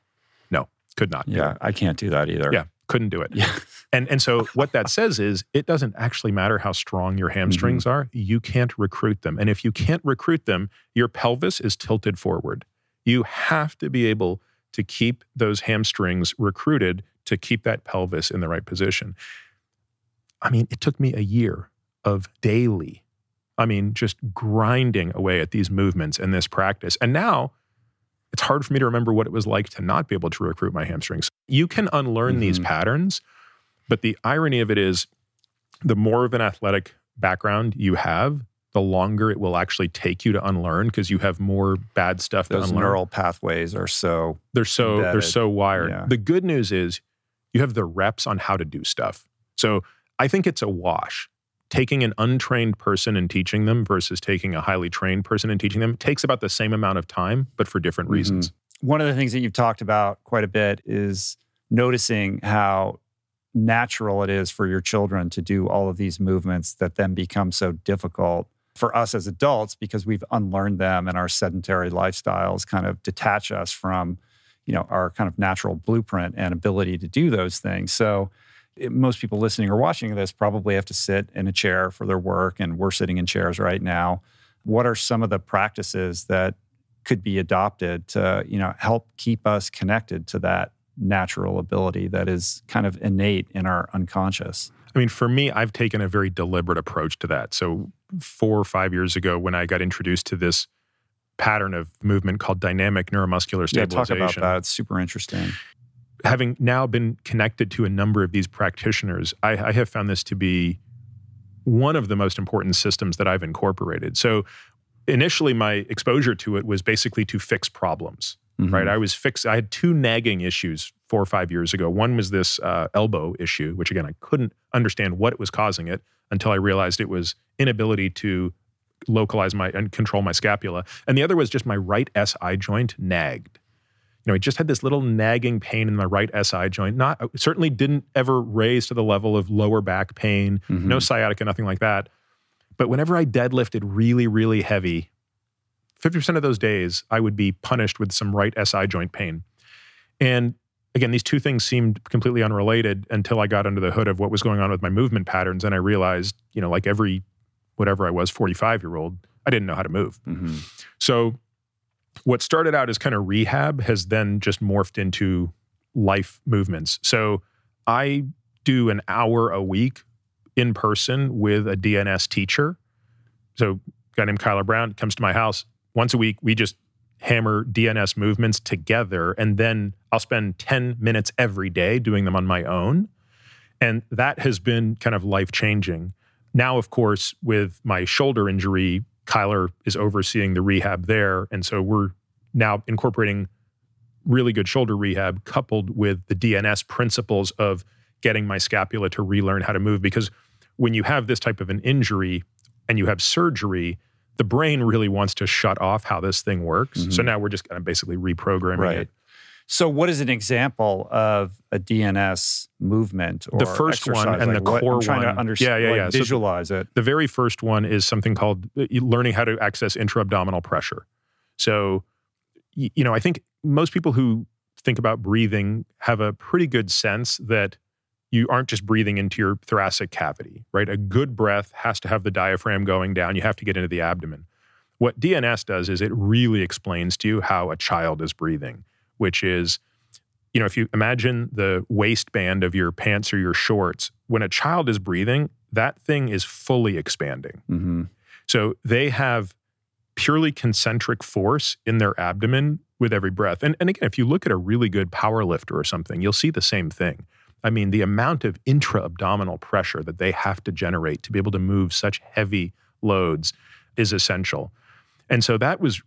Could not. Yeah. I can't do that either. Yeah, couldn't do it. Yeah. And and so what that says is it doesn't actually matter how strong your mm-hmm. hamstrings are. You can't recruit them. And if you can't recruit them, your pelvis is tilted forward. You have to be able to keep those hamstrings recruited to keep that pelvis in the right position. I mean, it took me a year of daily, I mean, just grinding away at these movements and this practice. And now it's hard for me to remember what it was like to not be able to recruit my hamstrings. You can unlearn these mm-hmm. patterns, but the irony of it is the more of an athletic background you have, the longer it will actually take you to unlearn because you have more bad stuff Those to unlearn. neural pathways are so they're so they're so wired. Yeah. The good news is you have the reps on how to do stuff. So I think it's a wash taking an untrained person and teaching them versus taking a highly trained person and teaching them takes about the same amount of time, but for different reasons. Mm-hmm. One of the things that you've talked about quite a bit is noticing how natural it is for your children to do all of these movements that then become so difficult for us as adults because we've unlearned them and our sedentary lifestyles kind of detach us from you know our kind of natural blueprint and ability to do those things so it, most people listening or watching this probably have to sit in a chair for their work and we're sitting in chairs right now what are some of the practices that could be adopted to you know help keep us connected to that natural ability that is kind of innate in our unconscious I mean, for me, I've taken a very deliberate approach to that. So, four or five years ago, when I got introduced to this pattern of movement called dynamic neuromuscular stabilization, yeah, talk about that. It's super interesting. Having now been connected to a number of these practitioners, I, I have found this to be one of the most important systems that I've incorporated. So, initially, my exposure to it was basically to fix problems. Mm-hmm. Right, I was fixed. I had two nagging issues four or five years ago. One was this uh, elbow issue, which again, I couldn't understand what was causing it until I realized it was inability to localize my and control my scapula. And the other was just my right SI joint nagged. You know, I just had this little nagging pain in my right SI joint. Not certainly didn't ever raise to the level of lower back pain, mm-hmm. no sciatica, nothing like that. But whenever I deadlifted really, really heavy, 50% of those days I would be punished with some right SI joint pain. And again, these two things seemed completely unrelated until I got under the hood of what was going on with my movement patterns. And I realized, you know, like every, whatever I was, 45 year old, I didn't know how to move. Mm-hmm. So what started out as kind of rehab has then just morphed into life movements. So I do an hour a week in person with a DNS teacher. So guy named Kyler Brown comes to my house once a week. We just hammer DNS movements together. And then I'll spend 10 minutes every day doing them on my own. And that has been kind of life changing. Now, of course, with my shoulder injury, Kyler is overseeing the rehab there. And so we're now incorporating really good shoulder rehab coupled with the DNS principles of getting my scapula to relearn how to move. Because when you have this type of an injury and you have surgery, the brain really wants to shut off how this thing works. Mm-hmm. So now we're just kind of basically reprogramming right. it. So, what is an example of a DNS movement? Or the first exercise? one and like the what, core I'm trying one. to understand. Yeah, yeah, like. Visualize so it. The very first one is something called uh, learning how to access intra-abdominal pressure. So, you know, I think most people who think about breathing have a pretty good sense that you aren't just breathing into your thoracic cavity, right? A good breath has to have the diaphragm going down. You have to get into the abdomen. What DNS does is it really explains to you how a child is breathing, which is, you know, if you imagine the waistband of your pants or your shorts, when a child is breathing, that thing is fully expanding. Mm-hmm. So they have purely concentric force in their abdomen with every breath. And, and again, if you look at a really good power lifter or something, you'll see the same thing. I mean, the amount of intra abdominal pressure that they have to generate to be able to move such heavy loads is essential. And so that was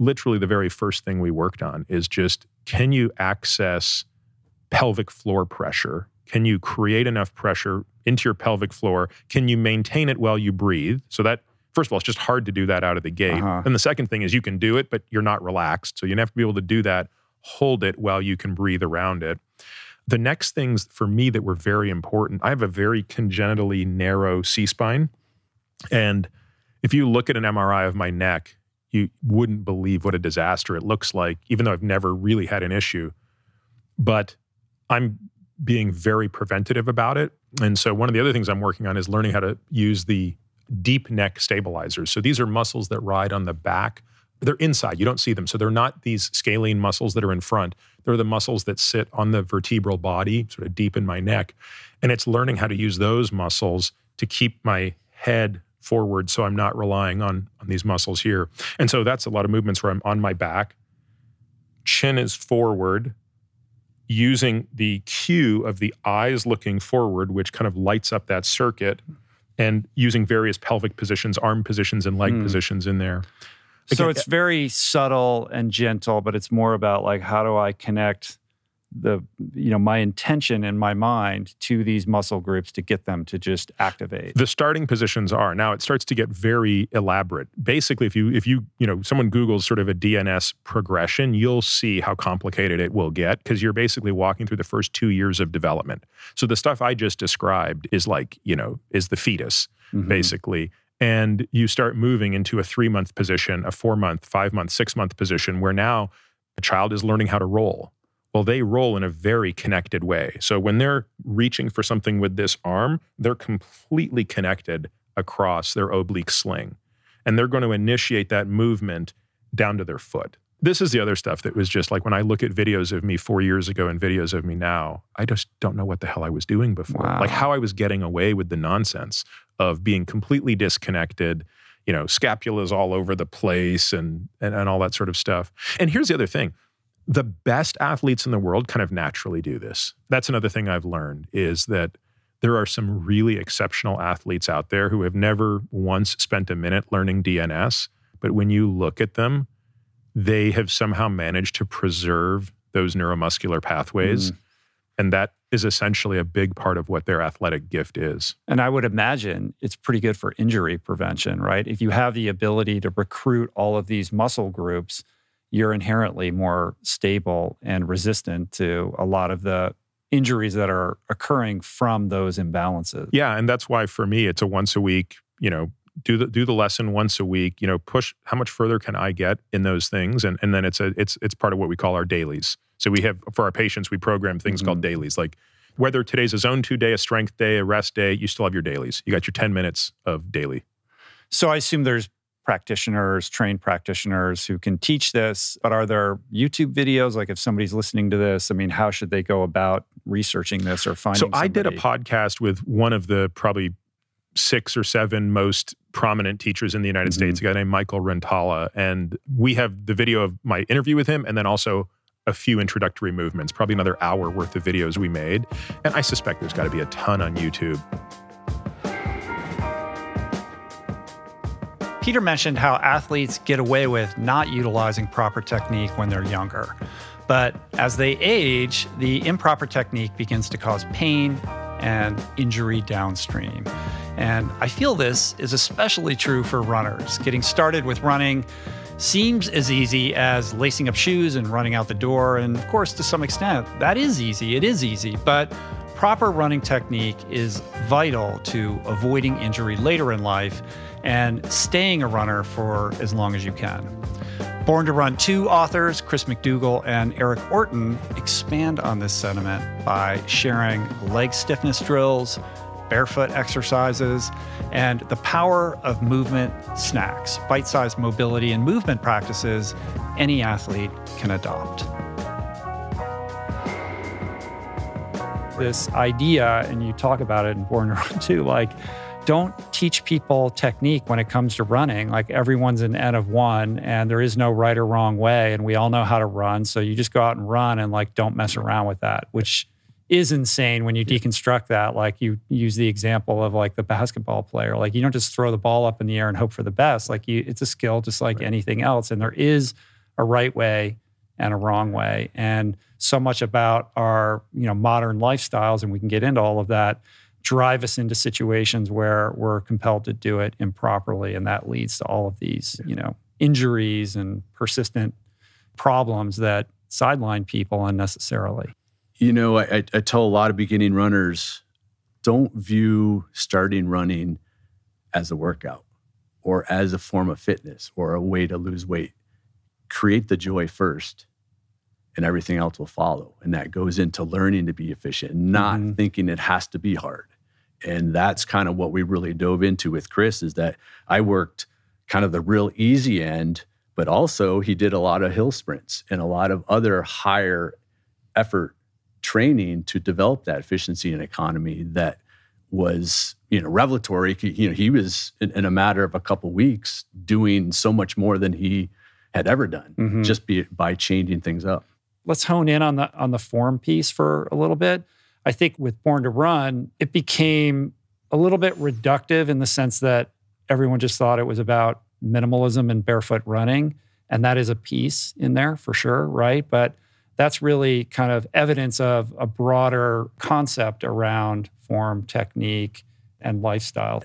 literally the very first thing we worked on is just can you access pelvic floor pressure? Can you create enough pressure into your pelvic floor? Can you maintain it while you breathe? So that first of all, it's just hard to do that out of the gate. Uh-huh. And the second thing is you can do it, but you're not relaxed. So you have to be able to do that, hold it while you can breathe around it. The next things for me that were very important, I have a very congenitally narrow C spine. And if you look at an MRI of my neck, you wouldn't believe what a disaster it looks like, even though I've never really had an issue. But I'm being very preventative about it. And so, one of the other things I'm working on is learning how to use the deep neck stabilizers. So, these are muscles that ride on the back. They're inside, you don't see them. So, they're not these scalene muscles that are in front. They're the muscles that sit on the vertebral body, sort of deep in my neck. And it's learning how to use those muscles to keep my head forward so I'm not relying on, on these muscles here. And so that's a lot of movements where I'm on my back, chin is forward, using the cue of the eyes looking forward, which kind of lights up that circuit, and using various pelvic positions, arm positions, and leg mm. positions in there. Again, so it's very subtle and gentle, but it's more about like how do I connect the you know my intention in my mind to these muscle groups to get them to just activate. The starting positions are now it starts to get very elaborate. Basically, if you if you you know someone Google's sort of a DNS progression, you'll see how complicated it will get because you're basically walking through the first two years of development. So the stuff I just described is like you know is the fetus Mhm. basically. And you start moving into a three month position, a four month, five month, six month position where now a child is learning how to roll. Well, they roll in a very connected way. So when they're reaching for something with this arm, they're completely connected across their oblique sling. And they're going to initiate that movement down to their foot. This is the other stuff that was just like when I look at videos of me four years ago and videos of me now, I just don't know what the hell I was doing before. Wow. Like how I was getting away with the nonsense of being completely disconnected, you know, scapulas all over the place and, and, and all that sort of stuff. And here's the other thing the best athletes in the world kind of naturally do this. That's another thing I've learned is that there are some really exceptional athletes out there who have never once spent a minute learning DNS, but when you look at them, they have somehow managed to preserve those neuromuscular pathways. Mm. And that is essentially a big part of what their athletic gift is. And I would imagine it's pretty good for injury prevention, right? If you have the ability to recruit all of these muscle groups, you're inherently more stable and resistant to a lot of the injuries that are occurring from those imbalances. Yeah, and that's why for me it's a once a week, you know, do the do the lesson once a week, you know, push how much further can I get in those things and and then it's a it's it's part of what we call our dailies. So we have for our patients we program things called mm-hmm. dailies like whether today's a zone 2 day, a strength day, a rest day, you still have your dailies. You got your 10 minutes of daily. So I assume there's practitioners, trained practitioners who can teach this, but are there YouTube videos? Like if somebody's listening to this, I mean, how should they go about researching this or finding So I did a podcast with one of the probably six or seven most prominent teachers in the United Mm-hmm. States, a guy named Michael Rintala. And we have the video of my interview with him and then also a few introductory movements, probably another hour worth of videos we made. And I suspect there's got to be a ton on YouTube. Peter mentioned how athletes get away with not utilizing proper technique when they're younger. But as they age, the improper technique begins to cause pain and injury downstream. And I feel this is especially true for runners. Getting started with running seems as easy as lacing up shoes and running out the door. And of course, to some extent, that is easy. It is easy. But proper running technique is vital to avoiding injury later in life and staying a runner for as long as you can. Born to Run 2 authors Chris McDougall and Eric Orton expand on this sentiment by sharing leg stiffness drills, barefoot exercises, and the power of movement snacks, bite sized mobility and movement practices any athlete can adopt. This idea, and you talk about it in Born to Run 2, like don't teach people technique when it comes to running. Like everyone's an N of one and there is no right or wrong way. And we all know how to run. So you just go out and run and like don't mess around with that, which is insane when you deconstruct that. Like you use the example of like the basketball player. Like you don't just throw the ball up in the air and hope for the best. Like you it's a skill just like anything else. And there is a right way and a wrong way. And so much about our, you know, modern lifestyles, and we can get into all of that, drive us into situations where we're compelled to do it improperly. And that leads to all of these, you know, injuries and persistent problems that sideline people unnecessarily. You know, I, I- tell a lot of beginning runners don't view starting running as a workout or as a form of fitness or a way to lose weight. Create the joy first, and everything else will follow. And that goes into learning to be efficient, not mm-hmm. thinking it has to be hard. And that's kind of what we really dove into with Chris is that I worked kind of the real easy end, but also he did a lot of hill sprints and a lot of other higher effort training to develop that efficiency and economy that was you know revelatory He- you know he was in, in a matter of a couple weeks doing so much more than he had ever done Mhm. just be, by changing things up let's hone in on the on the form piece for a little bit. I think with Born to Run, it became a little bit reductive in the sense that everyone just thought it was about minimalism and barefoot running, and that is a piece in there for sure, right? But that's really kind of evidence of a broader concept around form, technique, and lifestyle.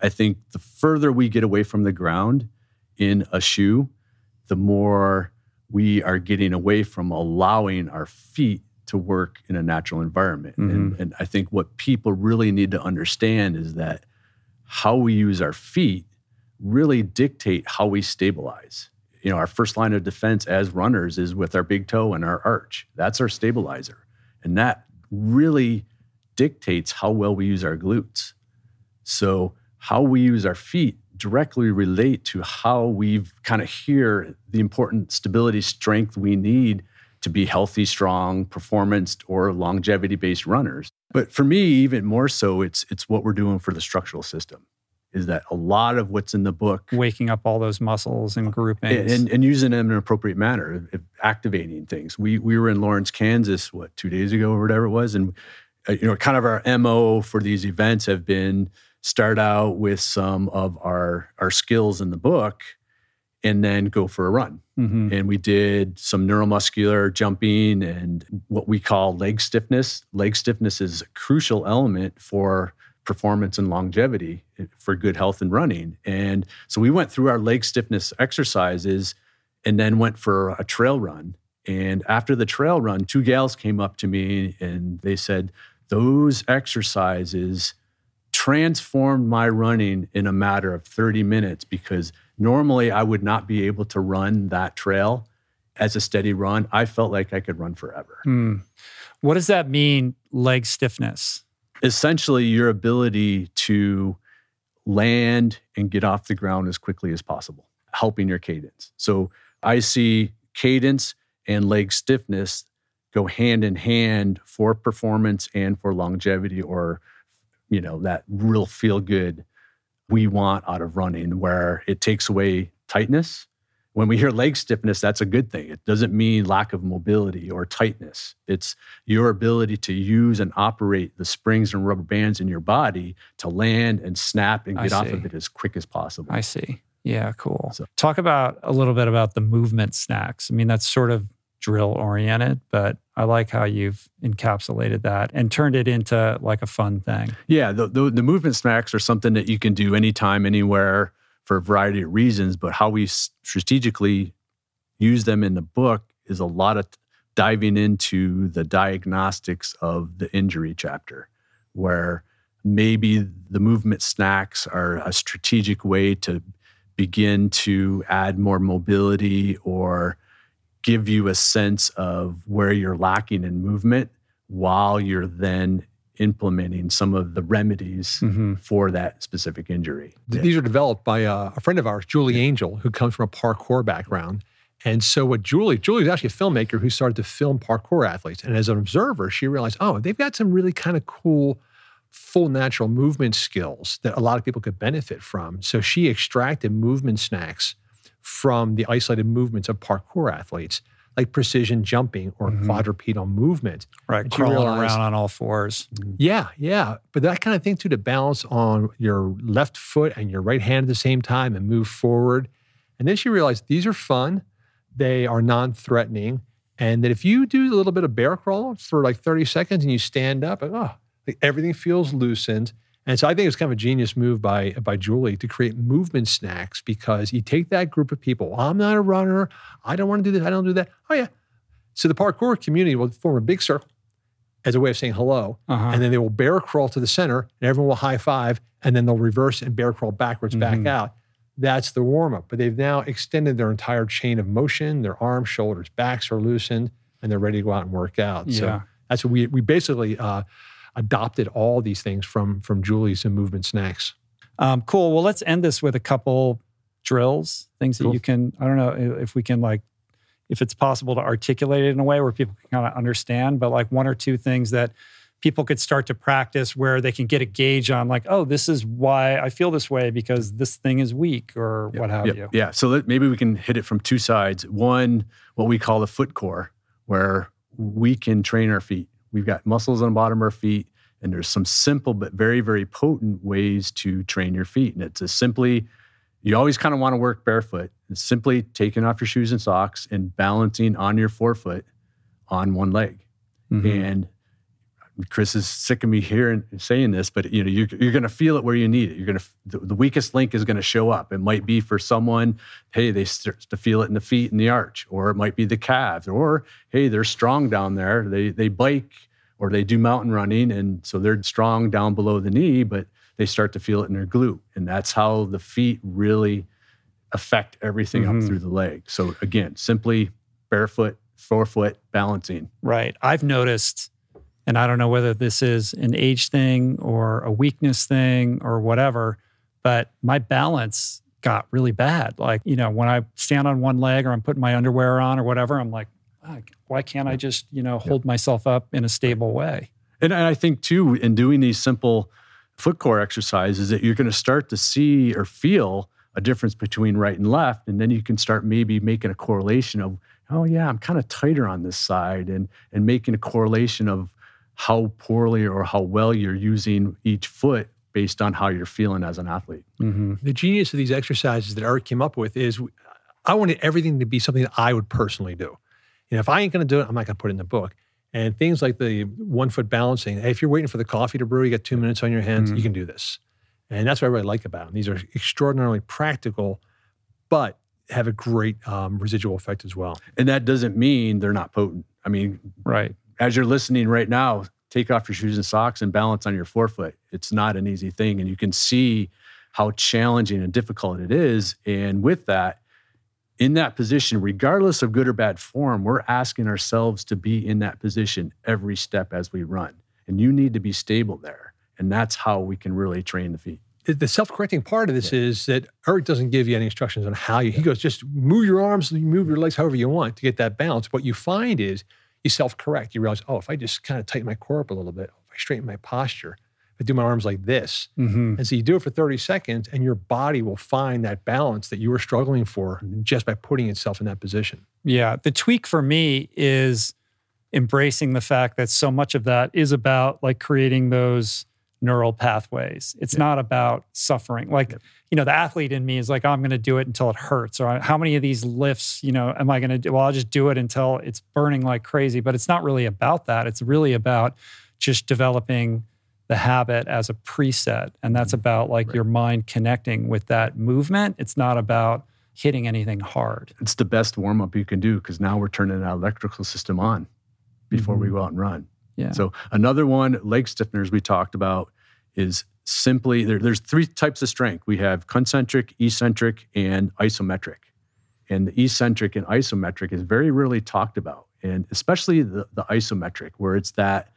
I think the further we get away from the ground in a shoe, the more we are getting away from allowing our feet to work in a natural environment. Mm-hmm. And, and I think what people really need to understand is that how we use our feet really dictate how we stabilize. You know, our first line of defense as runners is with our big toe and our arch. That's our stabilizer. And that really dictates how well we use our glutes. So, how we use our feet directly relate to how we've kind of hear the important stability strength we need to be healthy, strong, performance or longevity based runners. But for me, even more so, it's it's what we're doing for the structural system. Is that a lot of what's in the book waking up all those muscles and groupings and, and using them in an appropriate manner, activating things. We we were in Lawrence, Kansas, what two days ago or whatever it was, and uh, you know, kind of our mo for these events have been start out with some of our our skills in the book and then go for a run. Mm-hmm. And we did some neuromuscular jumping and what we call leg stiffness. Leg stiffness is a crucial element for performance and longevity eh, for good health and running. And so we went through our leg stiffness exercises and then went for a trail run. And after the trail run, two gals came up to me and they said, Those exercises transformed my running in a matter of 30 minutes because normally I would not be able to run that trail as a steady run. I felt like I could run forever. Hmm. What does that mean, leg stiffness? Essentially, your ability to land and get off the ground as quickly as possible, helping your cadence. So I see cadence and leg stiffness go hand in hand for performance and for longevity or you know that real feel good we want out of running where it takes away tightness when we hear leg stiffness that's a good thing it doesn't mean lack of mobility or tightness it's your ability to use and operate the springs and rubber bands in your body to land and snap and get off of it as quick as possible I see. Yeah, cool. So- Talk about a little bit about the movement snacks. I mean, that's sort of drill oriented, but I like how you've encapsulated that and turned it into like a fun thing. Yeah, the, the, the movement snacks are something that you can do anytime, anywhere for a variety of reasons. But how we strategically use them in the book is a lot of diving into the diagnostics of the injury chapter, where maybe the movement snacks are a strategic way to begin to add more mobility or give you a sense of where you're lacking in movement while you're then implementing some of the remedies Mhm. for that specific injury. Th- These are developed by uh, a friend of ours, Julie Angel, who comes from a parkour background. And so, what Julie, Julie is actually a filmmaker who started to film parkour athletes. And as an observer, she realized, oh, they've got some really kind of cool, full natural movement skills that a lot of people could benefit from. So, she extracted movement snacks from the isolated movements of parkour athletes, like precision jumping or mm-hmm. quadrupedal movement. Right. Crawling realized- around on all fours. Mm-hmm. yeah, yeah. But that kind of thing too to balance on your left foot and your right hand at the same time and move forward. And then she realized these are fun, they are non threatening. And that if you do a little bit of bear crawl for like 30 seconds and you stand up, oh, like everything feels loosened. And so I think it's kind of a genius move by by Julie to create movement snacks because you take that group of people. I'm not a runner. I don't want to do this. I don't do that. Oh yeah. So the parkour community will form a big circle as a way of saying hello, Uh-huh. and then they will bear crawl to the center, and everyone will high five, and then they'll reverse and bear crawl backwards back Mhm. out. That's the warm up. But they've now extended their entire chain of motion. Their arms, shoulders, backs are loosened, and they're ready to go out and work out. Yeah. So that's what we we basically uh, adopted all these things from from Julie's and movement snacks. Um, cool. Well, let's end this with a couple drills, things that Cool. you can, I don't know if we can like, if it's possible to articulate it in a way where people can kind of understand, but like one or two things that people could start to practice where they can get a gauge on like, oh, this is why I feel this way because this thing is weak or what have Yep, you. Yeah. So let, maybe we can hit it from two sides. One, what we call the foot core, where we can train our feet. We've got muscles on the bottom of our feet, and there's some simple but very, very potent ways to train your feet. And it's as simply, you always kind of want to work barefoot. It's simply taking off your shoes and socks and balancing on your forefoot on one leg. Mm-hmm. And Chris is sick of me hearing saying this, but you know you're, you're going to feel it where you need it. You're going to the, the weakest link is going to show up. It might be for someone, hey, they start to feel it in the feet and the arch, or it might be the calves, or hey, they're strong down there. They they bike or they do mountain running, and so they're strong down below the knee, but they start to feel it in their glute, and that's how the feet really affect everything Mhm. up through the leg. So again, simply barefoot, forefoot balancing. Right. I've noticed, and I don't know whether this is an age thing or a weakness thing or whatever, but my balance got really bad. Like, you know, when I stand on one leg or I'm putting my underwear on or whatever, I'm like, "Ah, why can't I just, you know, hold myself up in a stable way? And I think too, in doing these simple foot core exercises, that you're going to start to see or feel a difference between right and left, and then you can start maybe making a correlation of, oh yeah, I'm kind of tighter on this side, and and making a correlation of how poorly or how well you're using each foot based on how you're feeling as an athlete. The genius of these exercises that Art came up with is I wanted everything to be something that I would personally do. You know, if I ain't going to do it, I'm not going to put it in the book. And things like the one foot balancing, hey, if you're waiting for the coffee to brew, you got two minutes on your hands, you can do this. And that's what I really like about them. These are extraordinarily practical, but have a great um, residual effect as well. And that doesn't mean they're not potent. I mean, right. As you're listening right now, take off your shoes and socks and balance on your forefoot. It's not an easy thing. And you can see how challenging and difficult it is. And with that, in that position, regardless of good or bad form, we're asking ourselves to be in that position every step as we run. And you need to be stable there. And that's how we can really train the feet. The- The self-correcting part of this is that Eric doesn't give you any instructions on how you. He goes, just move your arms, and move your legs however you want to get that balance. What you find is you self-correct. You realize, oh, if I just kind of tighten my core up a little bit, if I straighten my posture, if I do my arms like this, Mhm. and so you do it for 30 seconds, and your body will find that balance that you were struggling for just by putting itself in that position. Yeah. The tweak for me is embracing the fact that so much of that is about like creating those neural pathways. It's not about suffering. Like, you know, the athlete in me is like, I'm going to do it until it hurts. Or how many of these lifts, you know, am I going to do? Well, I'll just do it until it's burning like crazy. But it's not really about that. It's really about just developing the habit as a preset. And that's mm-hmm. about like your mind connecting with that movement. It's not about hitting anything hard. It's the best warm up you can do because now we're turning that electrical system on before we mm-hmm. go out and run. Yeah. So another one, leg stiffeners we talked about is simply there, there's three types of strength. We have concentric, eccentric, and isometric. And the eccentric and isometric is very rarely talked about. And especially the, the isometric, where it's that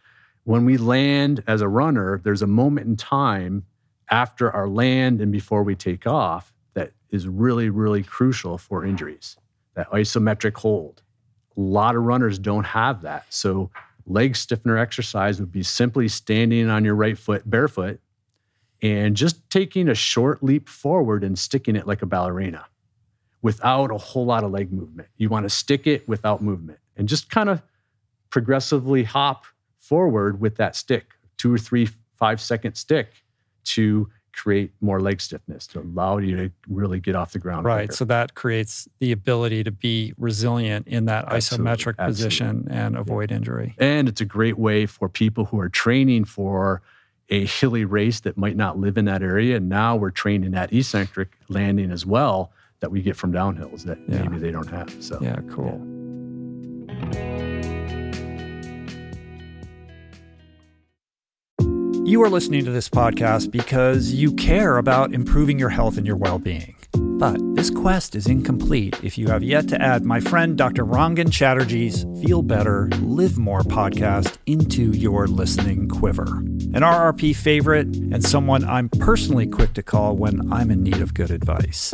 when we land as a runner, there's a moment in time after our land and before we take off that is really, really crucial for injuries. That isometric hold. A lot of runners don't have that. So leg stiffener exercise would be simply standing on your right foot barefoot and just taking a short leap forward and sticking it like a ballerina without a whole lot of leg movement. You want to stick it without movement and just kind of progressively hop forward with that stick, two or three, five second stick to create more leg stiffness to allow you to really get off the ground. Right. quicker. So that creates the ability to be resilient in that Absolutely, isometric absolutely. position and avoid injury. And it's a great way for people who are training for a hilly race that might not live in that area. And now we're training that eccentric landing as well that we get from downhills that Yeah. maybe they don't have. So Yeah, cool. You are listening to this podcast because you care about improving your health and your well being. But this quest is incomplete if you have yet to add my friend Dr. Rangan Chatterjee's Feel Better, Live More podcast into your listening quiver. An RRP favorite and someone I'm personally quick to call when I'm in need of good advice.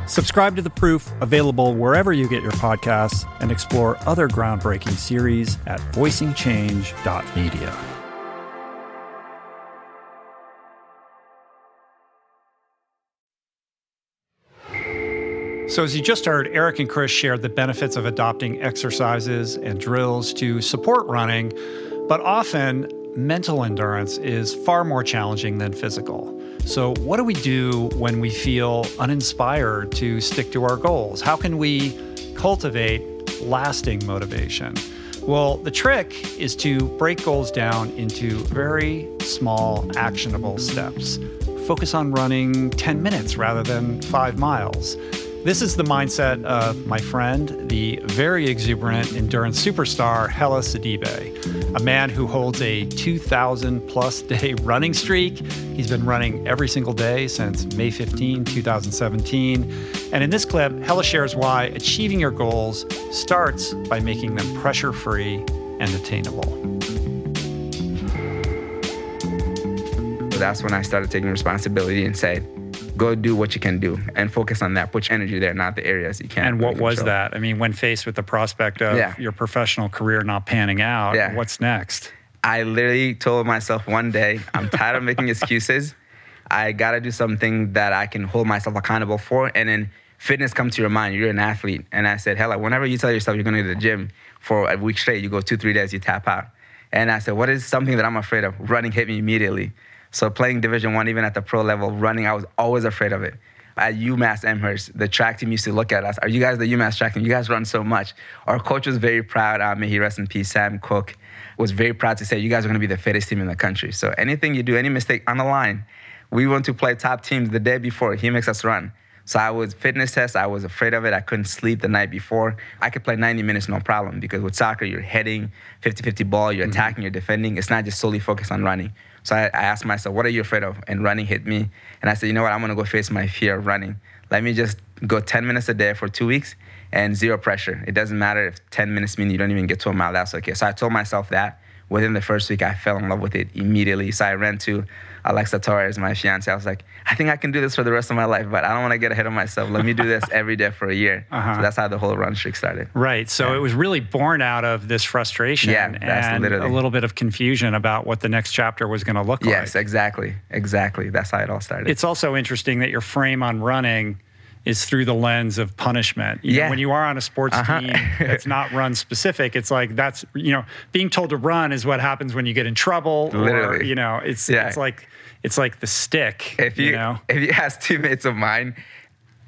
Subscribe to The Proof, available wherever you get your podcasts, and explore other groundbreaking series at voicingchange.media. So, as you just heard, Eric and Chris shared the benefits of adopting exercises and drills to support running, but often mental endurance is far more challenging than physical. So, what do we do when we feel uninspired to stick to our goals? How can we cultivate lasting motivation? Well, the trick is to break goals down into very small, actionable steps. Focus on running 10 minutes rather than five miles. This is the mindset of my friend, the very exuberant endurance superstar, Hellah Sidibe, a man who holds a 2,000 plus day running streak. He's been running every single day since May 15, 2017. And in this clip, Hellah shares why achieving your goals starts by making them pressure free and attainable. That's when I started taking responsibility and said, go do what you can do and focus on that. Put your energy there, not the areas you can't. And what really was that? I mean, when faced with the prospect of Yeah. your professional career not panning out, Yeah. what's next? I literally told myself one day, I'm tired of making excuses. I got to do something that I can hold myself accountable for. And then fitness comes to your mind. You're an athlete. And I said, hell, whenever you tell yourself you're going to go to the gym for a week straight, you go two, three days, you tap out. And I said, what is something that I'm afraid of? Running hit me immediately. So playing Division One, even at the pro level, running, I was always afraid of it. At UMass Amherst, the track team used to look at us. Are you guys the UMass track team? You guys run so much. Our coach was very proud. Uh, may he rest in peace. Sam Koch was very proud to say, you guys are going to be the fittest team in the country. So anything you do, any mistake on the line, we want to play top teams the day before. He makes us run. So I was fitness test. I was afraid of it. I couldn't sleep the night before. I could play 90 minutes no problem because with soccer you're heading 50-50 ball, you're attacking, you're defending. It's not just solely focused on running. So I, I asked myself, what are you afraid of? And running hit me. And I said, you know what? I'm gonna go face my fear of running. Let me just go 10 minutes a day for two weeks and zero pressure. It doesn't matter if 10 minutes mean you don't even get to a mile. That's okay. So I told myself that. Within the first week, I fell in love with it immediately. So I ran to Alexa Torres, my fiance. I was like, I think I can do this for the rest of my life, but I don't want to get ahead of myself. Let me do this every day for a year. Uh-huh. So that's how the whole run streak started. Right. So it was really born out of this frustration Yeah, and literally- a little bit of confusion about what the next chapter was going to look Yes, like. Yes, exactly. Exactly. That's how it all started. It's also interesting that your frame on running is through the lens of punishment. You know, Yeah. when you are on a sports Uh-huh. team that's not run specific, it's like that's you know being told to run is what happens when you get in trouble. Or, Literally. you know, it's Yeah. it's like it's like the stick. if you, know, if you ask teammates of mine,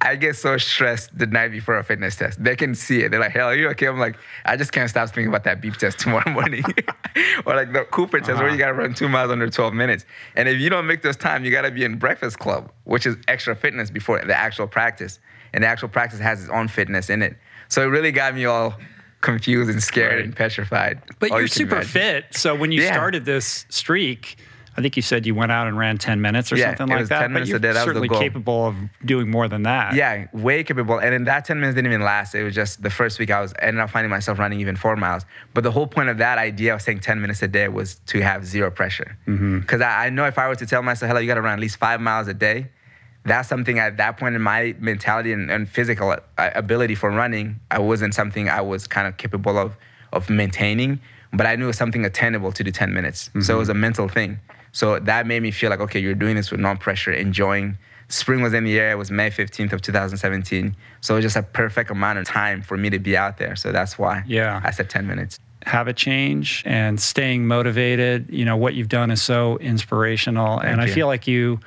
I get so stressed the night before a fitness test. They can see it. They're like, "Hell, are you okay?" I'm like, "I just can't stop thinking about that beep test tomorrow morning." or like the Cooper test where you uh-huh. gotta run two miles under 12 minutes. And if you don't make those time, you gotta be in Breakfast Club, which is extra fitness before the actual practice. And the actual practice has its own fitness in it. So it really got me all confused and scared and petrified. but oh, you're you super imagine. fit. So when you Yeah. started this streak. I think you said you went out and ran 10 minutes or Yeah, something like that. 10 but minutes a you're day, that certainly capable of doing more than that. Yeah, way capable. And in that 10 minutes didn't even last. It was just the first week I was ended up finding myself running even four miles. But the whole point of that idea of saying 10 minutes a day was to have zero pressure. Because I, I know if I were to tell myself, hello, you got to run at least five miles a day, that's something at that point in my mentality and, and physical uh, ability for running, I wasn't something I was kind of capable of, of maintaining. But I knew it was something attainable to do 10 minutes. So it was a mental thing. So that made me feel like, okay, you're doing this with no pressure, enjoying. Spring was in the air. It was May 15th of 2017. So it was just a perfect amount of time for me to be out there. So that's why Yeah. I said 10 minutes. habit change and staying motivated. You know, what you've done is so inspirational. and I you. feel like you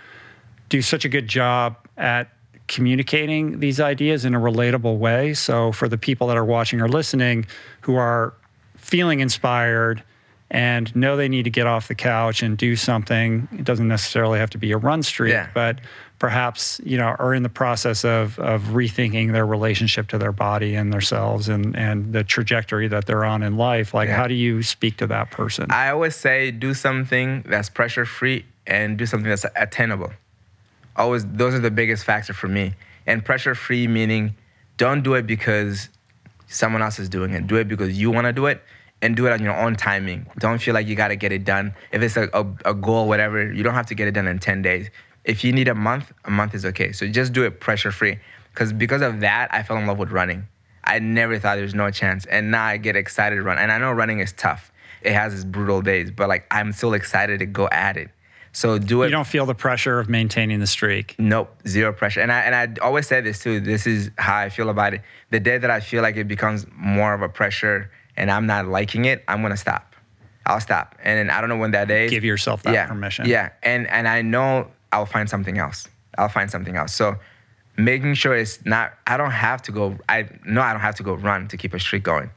do such a good job at communicating these ideas in a relatable way. So for the people that are watching or listening who are feeling inspired and know they need to get off the couch and do something, it doesn't necessarily have to be a run streak, Yeah. but perhaps, you know, are in the process of of rethinking their relationship to their body and themselves and and the trajectory that they're on in life. Like Yeah. how do you speak to that person? I always say do something that's pressure free and do something that's attainable. Always, those are the biggest factor for me. And pressure free meaning don't do it because someone else is doing it. Do it because you want to do it and do it on your own timing. Don't feel like you got to get it done. If it's a, a, a goal, whatever, you don't have to get it done in 10 days. If you need a month, a month is okay. So just do it pressure free. Because because of that, I fell in love with running. I never thought there was no chance. And now I get excited to run. And I know running is tough. It has its brutal days, but like I'm still excited to go at it. So do it. you don't feel the pressure of maintaining the streak. Nope, zero pressure. And I and I always say this too. This is how I feel about it. The day that I feel like it becomes more of a pressure and I'm not liking it, I'm gonna stop. I'll stop. And then I don't know when that day. Give yourself that yeah, permission. Yeah, and and I know I'll find something else. I'll find something else. So making sure it's not. I don't have to go. I know I don't have to go run to keep a streak going,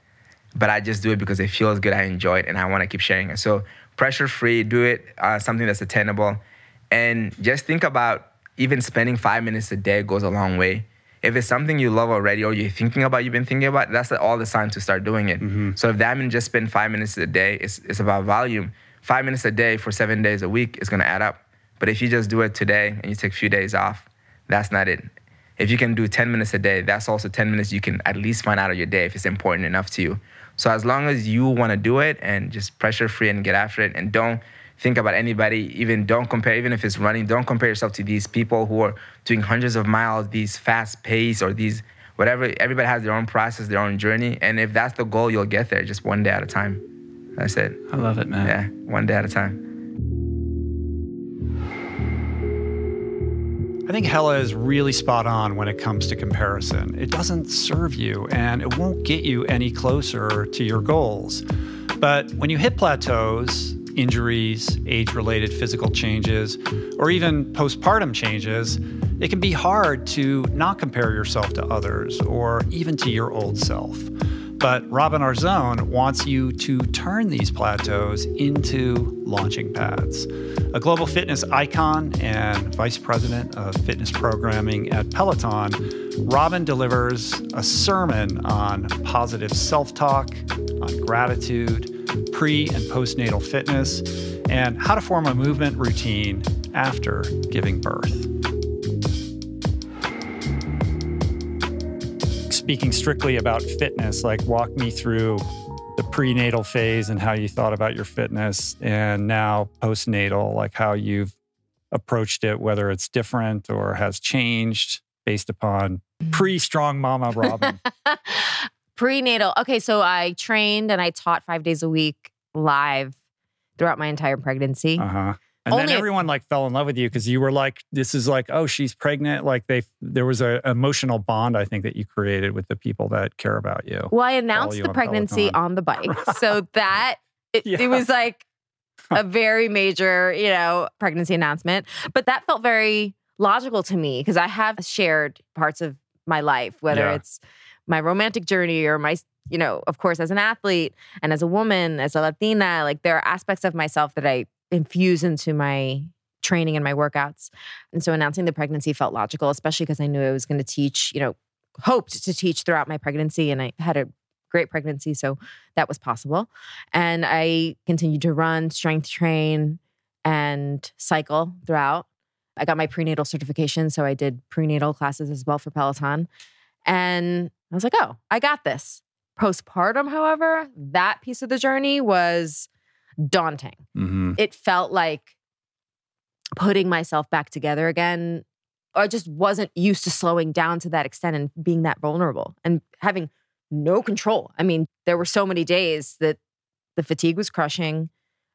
but I just do it because it feels good. I enjoy it, and I want to keep sharing it. So pressure free. Do it. Uh, something that's attainable, and just think about even spending five minutes a day goes a long way. If it's something you love already or you're thinking about, you've been thinking about, that's all the sign to start doing it. Mm-hmm. So if that means just spend five minutes a day, it's, it's about volume. Five minutes a day for seven days a week is gonna add up. But if you just do it today and you take a few days off, that's not it. If you can do 10 minutes a day, that's also 10 minutes you can at least find out of your day if it's important enough to you. So as long as you wanna do it and just pressure free and get after it and don't think about anybody, even don't compare, even if it's running, don't compare yourself to these people who are doing hundreds of miles, these fast pace or these whatever. Everybody has their own process, their own journey. And if that's the goal, you'll get there just one day at a time. That's it. I love it, man. Yeah, one day at a time. I think Hellah is really spot on when it comes to comparison. It doesn't serve you and it won't get you any closer to your goals. But when you hit plateaus, injuries, age related physical changes, or even postpartum changes, it can be hard to not compare yourself to others or even to your old self. But Robin Arzón wants you to turn these plateaus into launching pads. A global fitness icon and vice president of fitness programming at Peloton, Robin delivers a sermon on positive self talk, on gratitude, pre and postnatal fitness, and how to form a movement routine after giving birth. Speaking strictly about fitness, like walk me through the prenatal phase and how you thought about your fitness, and now postnatal, like how you've approached it, whether it's different or has changed based upon mm. pre strong mama Robin. Prenatal. Okay, so I trained and I taught five days a week live throughout my entire pregnancy. Uh huh. And Only- then everyone like fell in love with you because you were like, this is like, oh, she's pregnant. Like they, there was a emotional bond I think that you created with the people that care about you. Well, I announced the on pregnancy Peloton. on the bike. So that it, Yeah. it was like a very major, you know, pregnancy announcement. But that felt very logical to me because I have shared parts of my life, whether Yeah. it's my romantic journey or my, you know, of course, as an athlete and as a woman, as a Latina, like there are aspects of myself that I infuse into my training and my workouts. And so announcing the pregnancy felt logical, especially because I knew I was going to teach, you know, hoped to teach throughout my pregnancy. And I had a great pregnancy. So that was possible. And I continued to run, strength train, and cycle throughout. I got my prenatal certification. So I did prenatal classes as well for Peloton. And I was like, oh, I got this. Postpartum, however, that piece of the journey was daunting. Mm-hmm. It felt like putting myself back together again. I just wasn't used to slowing down to that extent and being that vulnerable and having no control. I mean, there were so many days that the fatigue was crushing.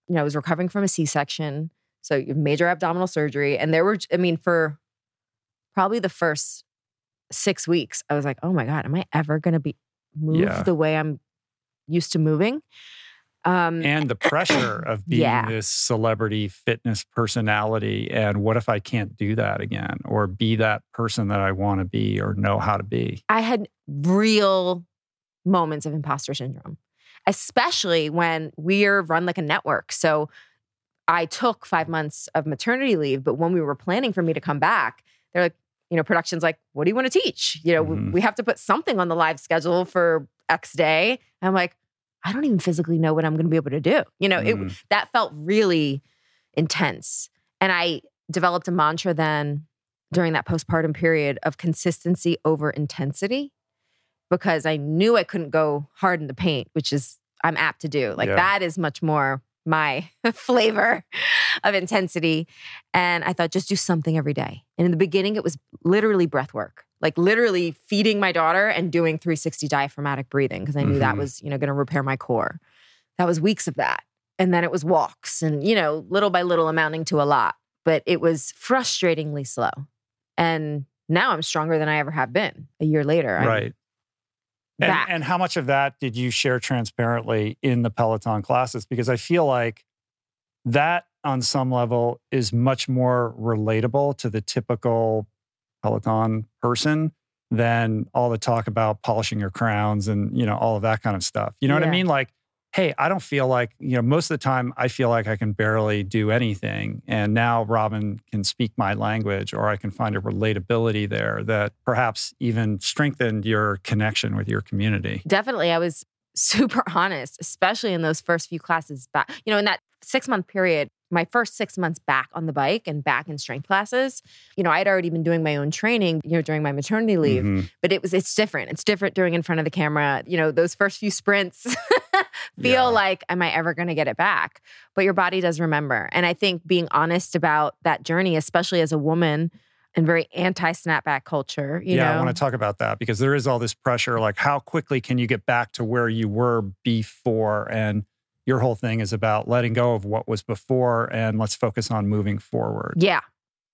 You know, I was recovering from a C section. So major abdominal surgery. And there were, I mean, for probably the first six weeks, I was like, oh my God, am I ever going to be move Yeah. the way I'm used to moving? Um, and the pressure of being Yeah. this celebrity fitness personality and what if i can't do that again or be that person that i want to be or know how to be I had real moments of imposter syndrome, especially when we're run like a network. So I took five months of maternity leave, but when we were planning for me to come back, they're like, you know, production's like, what do you want to teach? You know, we- Mhm. we have to put something on the live schedule for X day. And I'm like, I don't even physically know what I'm going to be able to do. You know, Mhm. it that felt really intense. And I developed a mantra then during that postpartum period of consistency over intensity because I knew I couldn't go hard in the paint, which is I'm apt to do. Like Yeah. that is much more my flavor of intensity. And I thought just do something every day. And in the beginning, it was literally breath work, like literally feeding my daughter and doing 360 diaphragmatic breathing because I knew that Mhm. was, you know, going to repair my core. That was weeks of that. And then it was walks and, you know, little by little amounting to a lot. But it was frustratingly slow. And now I'm stronger than I ever have been a year later. I'm right and, and how much of that did you share transparently in the peloton classes? Because i feel like that on some level is much more relatable to the typical peloton person than all the talk about polishing your crowns and you know all of that kind of stuff. You know what i mean? Like hey i don't feel like you know most of the time i feel like i can barely do anything. And now robin can speak my language or i can find a relatability there that perhaps even strengthened your connection with your community. Definitely i was super honest especially in those first few classes back you know in that six month period my first six months back on the bike and back in strength classes you know i'd already been doing my own training you know during my maternity leave Mhm. but it was it's different. It's different doing in front of the camera. You know those first few sprints feel Yeah. like am i ever going to get it back? But your body does remember. And i think being honest about that journey especially as a woman and very anti snapback culture you yeah know i want to talk about that because there is all this pressure like how quickly can you get back to where you were before? And your whole thing is about letting go of what was before and let's focus on moving forward Yeah.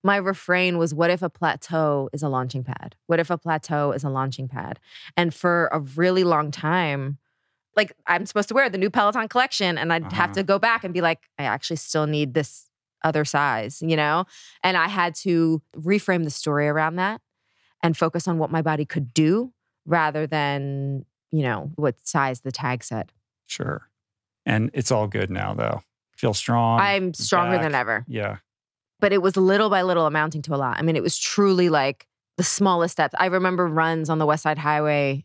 My refrain was what if a plateau is a launching pad? What if a plateau is a launching pad? And for a really long time, like I'm supposed to wear the new Peloton collection and I'd have Uh-huh. to go back and be like, I actually still need this other size, you know? And I had to reframe the story around that and focus on what my body could do rather than, you know, what size the tag said. sure and it's all good now though feel strong I'm stronger back. than ever. yeah but it was little by little amounting to a lot. I mean, it was truly like the smallest steps. I remember runs on the West Side Highway.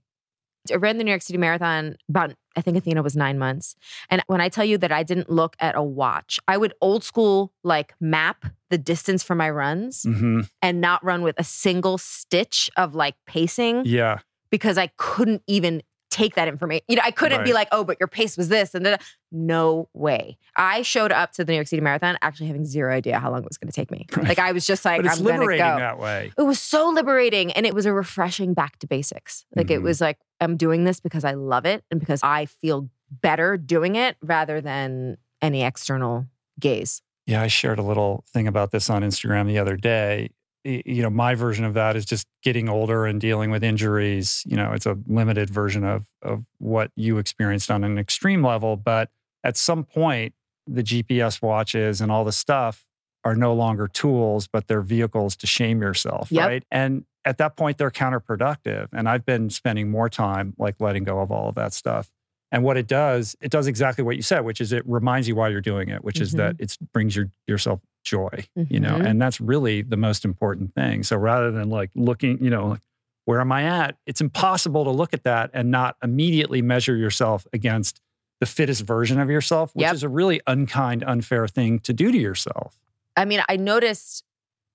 I ran the New York City Marathon about, I think Athena was nine months. And when I tell you that I didn't look at a watch, I would old school like map the distance for my runs hmm and not run with a single stitch of like pacing yeah because I couldn't even take that information. You know, I couldn't be like, oh, but your pace was this and da. no way. I showed up to the New York City Marathon actually having zero idea how long it was going to take me. Like I was just like, but it's I'm going to liberating go. that way It was so liberating and it was a refreshing back to basics. Like it Mhm. was like I'm doing this because I love it and because I feel better doing it rather than any external gaze. Yeah, I shared a little thing about this on Instagram the other day. You know, my version of that is just getting older and dealing with injuries. You know, it's a limited version of of what you experienced on an extreme level, but at some point the GPS watches and all the stuff are no longer tools, but they're vehicles to shame yourself, Yep. right? And at that point they're counterproductive. And I've been spending more time like letting go of all of that stuff. And what it does, it does exactly what you said, which is it reminds you why you're doing it, which is that mm-hmm. it brings your yourself joy, you know, Mhm. and that's really the most important thing. So rather than like looking, you know, like, where am I at? It's impossible to look at that and not immediately measure yourself against the fittest version of yourself, which Yep. is a really unkind, unfair thing to do to yourself. I mean, I noticed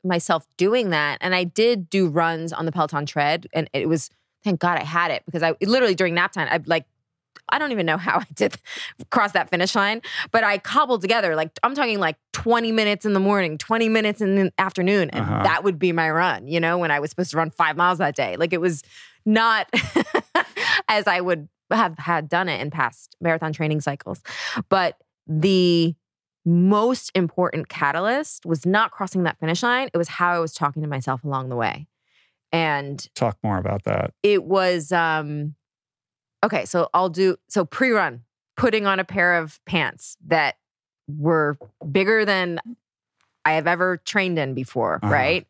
myself doing that, and I did do runs on the Peloton tread, and it was thank God I had it because I literally during nap time, I like. I don't even know how I did cross that finish line, but I cobbled together like I'm talking like 20 minutes in the morning, 20 minutes in the afternoon, and Uh-huh. that would be my run, you know, when I was supposed to run five miles that day. Like it was not as I would have had done it in past marathon training cycles. But the most important catalyst was not crossing that finish line. It was how I was talking to myself along the way. And Talk more about that. it was um okay so i'll do so pre-run putting on a pair of pants that were bigger than i have ever trained in before Uh-huh. right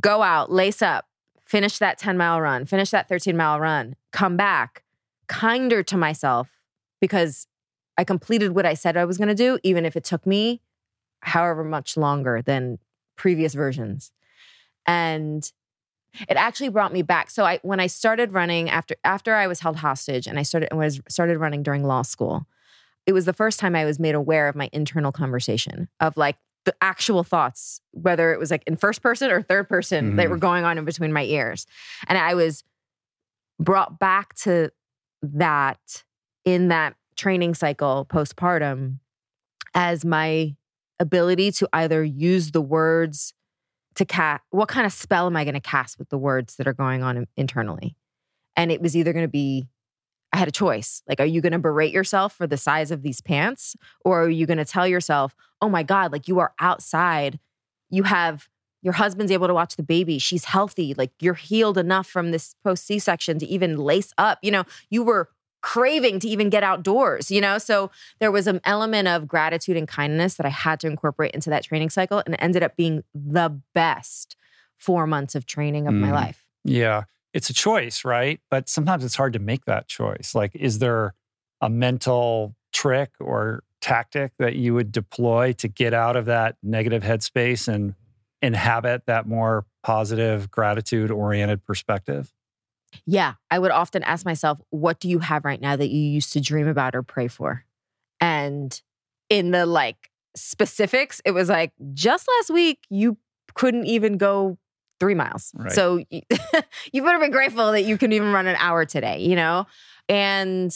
go out lace up finish that 10 mile run finish that 13 mile run come back kinder to myself because i completed what i said i was going to do even if it took me however much longer than previous versions and it actually brought me back. So I when I started running after after I was held hostage and I started and was started running during law school, it was the first time I was made aware of my internal conversation of like the actual thoughts, whether it was like in first person or third person that Mhm. were going on in between my ears. And I was brought back to that in that training cycle postpartum as my ability to either use the words to cast what kind of spell am I going to cast with the words that are going on internally? And it was either going to be I had a choice. Like, are you going to berate yourself for the size of these pants? Or are you going to tell yourself, oh my God, like you are outside. You have your husband's able to watch the baby. She's healthy. Like you're healed enough from this post C section to even lace up. You know, you were craving to even get outdoors, you know? So there was an element of gratitude and kindness that I had to incorporate into that training cycle. And it ended up being the best four months of training of my Mm. life. Yeah. It's a choice, right? But sometimes it's hard to make that choice. Like, is there a mental trick or tactic that you would deploy to get out of that negative headspace and inhabit that more positive, gratitude oriented perspective? Yeah, I would often ask myself, what do you have right now that you used to dream about or pray for? And in the like specifics, it was like just last week you couldn't even go three miles. Right. So you, you better be grateful that you can even run an hour today, you know? And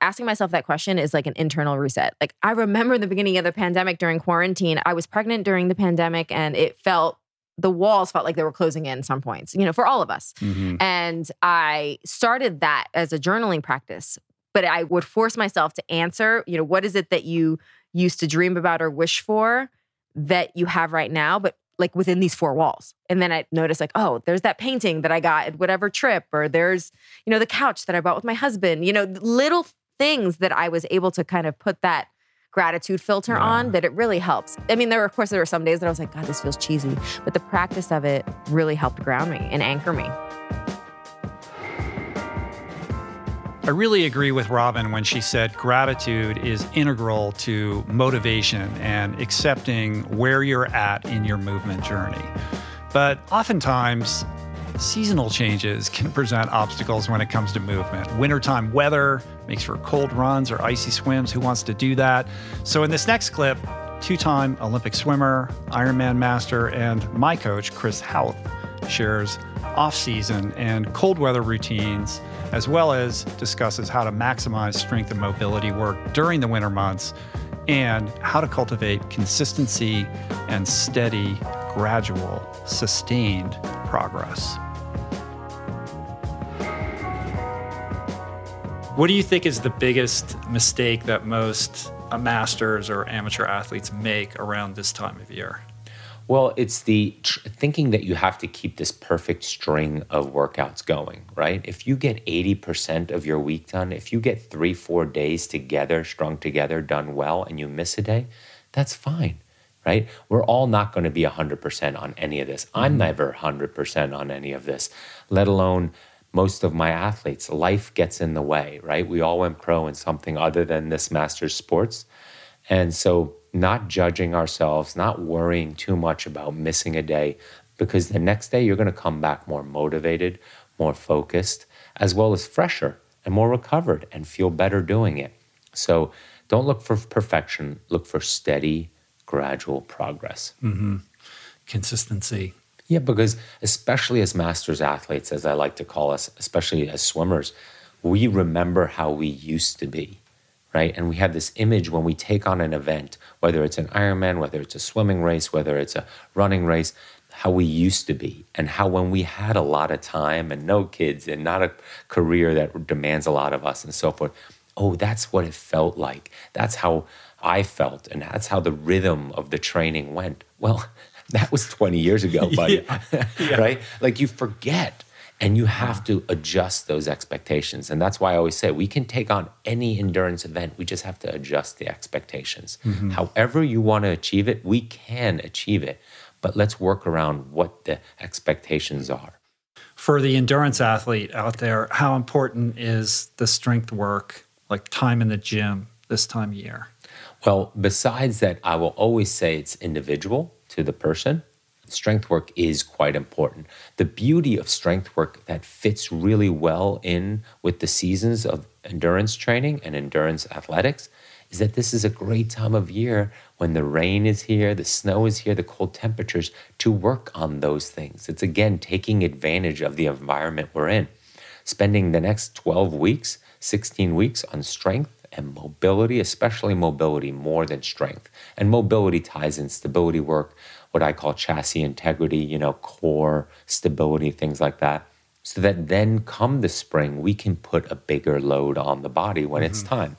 asking myself that question is like an internal reset. Like I remember the beginning of the pandemic during quarantine, I was pregnant during the pandemic and it felt the walls felt like they were closing in some points, you know, for all of us. Mm-hmm. And I started that as a journaling practice, but I would force myself to answer, you know, what is it that you used to dream about or wish for that you have right now, but like within these four walls. And then I noticed like, oh, there's that painting that I got at whatever trip, or there's, you know, the couch that I bought with my husband, you know, little things that I was able to kind of put that gratitude filter on that it really helps. I mean, there were, of course, there were some days that I was like, God, this feels cheesy. But the practice of it really helped ground me and anchor me. I really agree with Robin when she said gratitude is integral to motivation and accepting where you're at in your movement journey. But oftentimes, seasonal changes can present obstacles when it comes to movement. Wintertime weather makes for cold runs or icy swims. Who wants to do that? So, in this next clip, two time Olympic swimmer, Ironman master, and my coach, Chris Hauth, shares off season and cold weather routines, as well as discusses how to maximize strength and mobility work during the winter months and how to cultivate consistency and steady, gradual, sustained progress. What do you think is the biggest mistake that most masters or amateur athletes make around this time of year? Well, it's the tr- thinking that you have to keep this perfect string of workouts going, right? If you get 80% of your week done, if you get three, four days together, strung together, done well, and you miss a day, that's fine, right? We're all not going to be 100% on any of this. I'm mm-hmm. never 100% on any of this, let alone most of my athletes. Life gets in the way, right? We all went pro in something other than this master's sports. And so, not judging ourselves, not worrying too much about missing a day, because the next day you're going to come back more motivated, more focused, as well as fresher and more recovered and feel better doing it. So, don't look for perfection, look for steady, gradual progress. Mm-hmm. Consistency. Yeah, because especially as masters athletes, as I like to call us, especially as swimmers, we remember how we used to be, right? And we have this image when we take on an event, whether it's an Ironman, whether it's a swimming race, whether it's a running race, how we used to be, and how when we had a lot of time and no kids and not a career that demands a lot of us and so forth. Oh, that's what it felt like. That's how I felt, and that's how the rhythm of the training went. Well, that was 20 years ago, buddy. right? Like you forget and you have to adjust those expectations. And that's why I always say we can take on any endurance event. We just have to adjust the expectations. Mhm. However, you want to achieve it, we can achieve it. But let's work around what the expectations are. For the endurance athlete out there, how important is the strength work, like time in the gym this time of year? Well, besides that, I will always say it's individual to the person. Strength work is quite important. The beauty of strength work that fits really well in with the seasons of endurance training and endurance athletics is that this is a great time of year when the rain is here, the snow is here, the cold temperatures to work on those things. It's again taking advantage of the environment we're in. Spending the next 12 weeks, 16 weeks on strength and mobility, especially mobility more than strength. And mobility ties in stability work, what I call chassis integrity, you know, core stability, things like that. So that then come the spring, we can put a bigger load on the body when it's mm-hmm. time.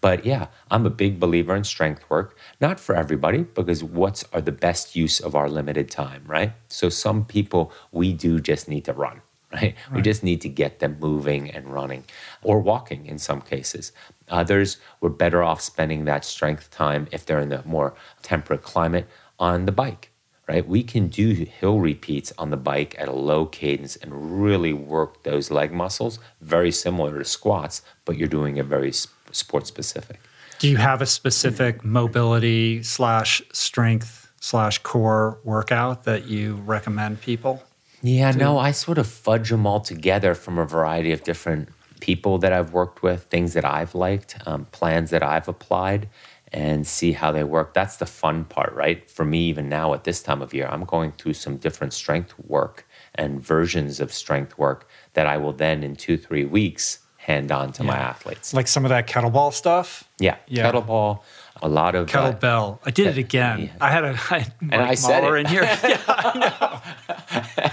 But yeah, I'm a big believer in strength work, not for everybody, because what's are the best use of our limited time, right? So some people we do just need to run, right? We just need to get them moving and running or walking in some cases. Others we're better off spending that strength time if they're in the more temperate climate on the bike, right? We can do hill repeats on the bike at a low cadence and really work those leg muscles, very similar to squats, but you're doing it very sport specific. Do you have a specific mobility slash strength slash core workout that you recommend people? Yeah, to- no, I sort of fudge them all together from a variety of different people that I've worked with, things that I've liked, um, plans that I've applied, and see how they work. That's the fun part, right? For me, even now at this time of year, I'm going through some different strength work and versions of strength work that I will then, in two, three weeks, hand on to my athletes. Like some of that kettlebell stuff? Yeah, Yeah. kettleball, a lot of uh, Kettlebell. I did it again. I had a I had Mike And I Mahler in here. yeah, I know.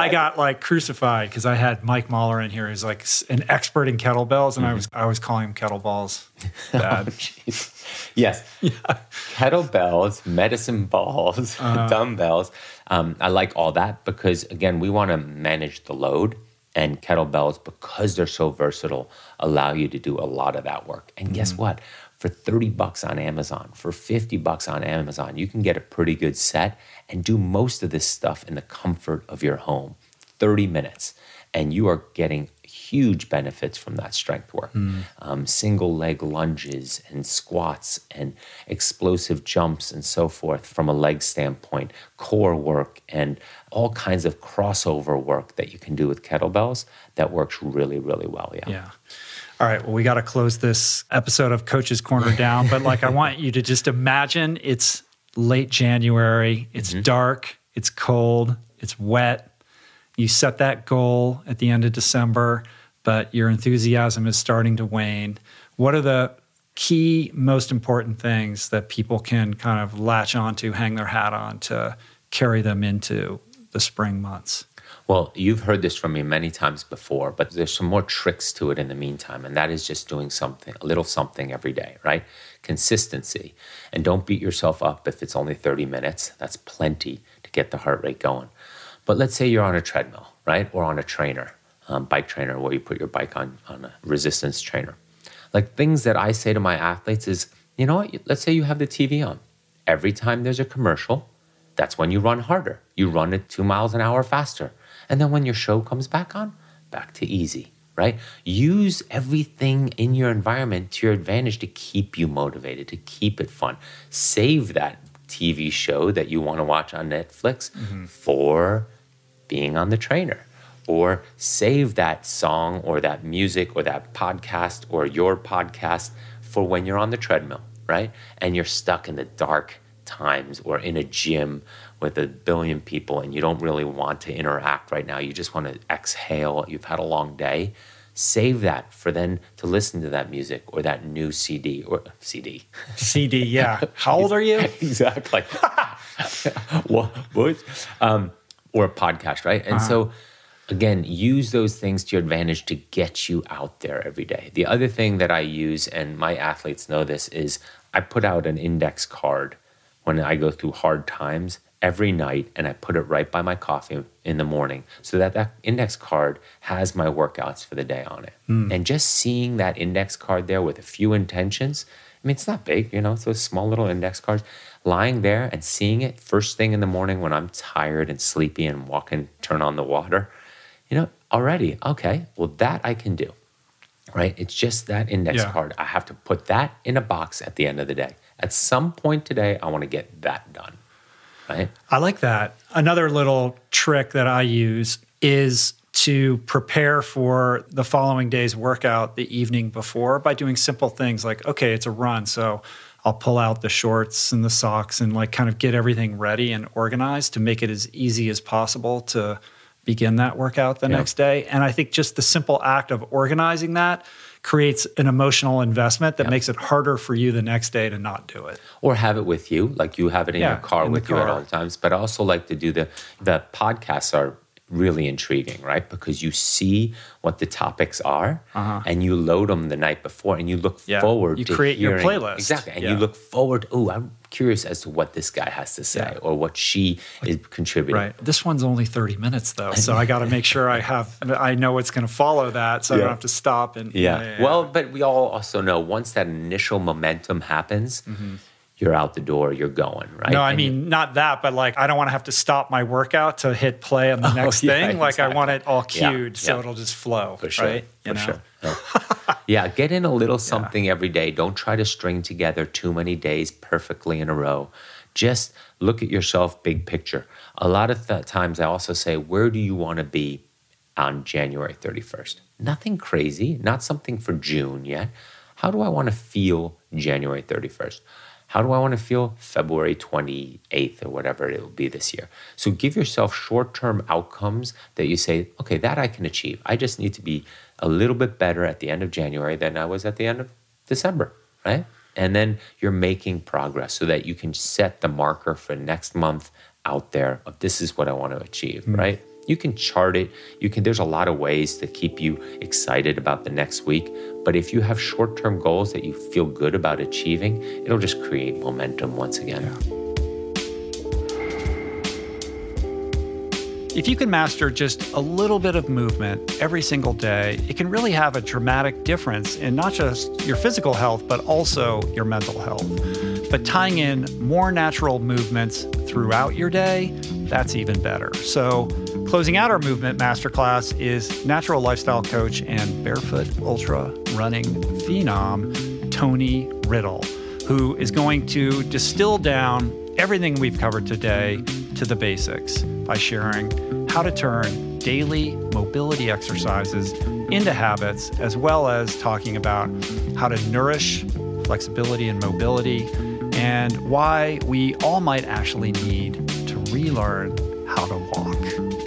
I got like crucified because I had Mike Mahler in here who's like an expert in kettlebells, and I was I was calling him kettleballs. Bad. Yes. Kettlebells, medicine balls, Uh-huh. dumbbells. Um, I like all that because, again, we want to manage the load. And kettlebells, because they're so versatile, allow you to do a lot of that work. And guess what? For 30 bucks on Amazon, for 50 bucks on Amazon, you can get a pretty good set and do most of this stuff in the comfort of your home. 30 minutes. And you are getting huge benefits from that strength work Mm. um, single leg lunges and squats and explosive jumps and so forth from a leg standpoint, core work, and all kinds of crossover work that you can do with kettlebells that works really, really well. Yeah. Yeah. All right. Well, we got to close this episode of Coach's Corner down, but like I want you to just imagine it's late January, it's mm-hmm. dark, it's cold, it's wet. You set that goal at the end of December, but your enthusiasm is starting to wane. What are the key, most important things that people can kind of latch onto, hang their hat on to carry them into the spring months? Well, you've heard this from me many times before, but there's some more tricks to it in the meantime, and that is just doing something, a little something every day, right? Consistency. And don't beat yourself up if it's only 30 minutes. That's plenty to get the heart rate going. But let's say you're on a treadmill, right? Or on a trainer, um, bike trainer, where you put your bike on, on a resistance trainer. Like things that I say to my athletes is, you know what? Let's say you have the TV on. Every time there's a commercial, that's when you run harder. You run it two miles an hour faster. And then when your show comes back on, back to easy, right? Use everything in your environment to your advantage to keep you motivated, to keep it fun. Save that TV show that you want to watch on Netflix mm-hmm. for being on the trainer. Or save that song or that music or that podcast or your podcast for when you're on the treadmill, right? And you're stuck in the dark times or in a gym with a billion people and you don't really want to interact right now. You just want to exhale. You've had a long day. Save that for then to listen to that music or that new CD or CD. CD, yeah. How old are you? exactly. what? what? Um, or a podcast, right? And Uh-huh. so, again, use those things to your advantage to get you out there every day. The other thing that I use, and my athletes know this, is I put out an index card when I go through hard times every night and I put it right by my coffee in the morning so that that index card has my workouts for the day on it. Mm. And just seeing that index card there with a few intentions, I mean, it's not big, you know, it's those small little index cards. Lying there and seeing it first thing in the morning when I'm tired and sleepy and walking, turn on the water, you know, already, okay, well, that I can do, right? It's just that index Yeah. card. I have to put that in a box at the end of the day. At some point today, I want to get that done, right? I like that. Another little trick that I use is to prepare for the following day's workout the evening before by doing simple things like, okay, it's a run. So I'll pull out the shorts and the socks and like kind of get everything ready and organized to make it as easy as possible to begin that workout the Yeah. next day. And I think just the simple act of organizing that creates an emotional investment that makes it harder for you the next day to not do it. or have it with you, like you have it in Yeah, your car in with you at all times. But I also like to do the the podcasts are really intriguing, right? Because you see what the topics are, and you load them the night before, and you look Uh-huh. Yeah, forward. you create your playlist. exactly, and you look forward. Oh, I'm curious as to what this guy has to say or what she is contributing. Right. This one's only 30 minutes though. So I got to make sure I have, I know it's going to follow that. So I don't have to stop. And Yeah. Well, but we all also know once that initial momentum happens, mm-hmm. You're out the door, you're going, right? No, I And mean, not that, but like, I don't want to have to stop my workout to hit play on the Oh, next yeah, thing. Like, I want it all Yeah, cued so yeah. it'll just flow. For sure. Right. For sure. Yeah. yeah, get in a little something every day. Don't try to string together too many days perfectly in a row. Just look at yourself big picture. A lot of th- times I also say, where do you want to be on January 31st? Nothing crazy, not something for June yet. How do I want to feel January 31st? How do I want to feel February 28th or whatever it will be this year? So give yourself short term outcomes that you say, okay, that I can achieve. I just need to be a little bit better at the end of January than I was at the end of December, right? And then you're making progress so that you can set the marker for next month out there of this is what I want to achieve, mm. right? You can chart it. You can there's a lot of ways to keep you excited about the next week, but if you have short-term goals that you feel good about achieving, it'll just create momentum once again. If you can master just a little bit of movement every single day, it can really have a dramatic difference in not just your physical health, but also your mental health. But tying in more natural movements throughout your day, that's even better. So, closing out our movement masterclass is natural lifestyle coach and barefoot ultra running phenom, Tony Riddle, who is going to distill down everything we've covered today to the basics by sharing how to turn daily mobility exercises into habits, as well as talking about how to nourish flexibility and mobility, and why we all might actually need to relearn how to walk.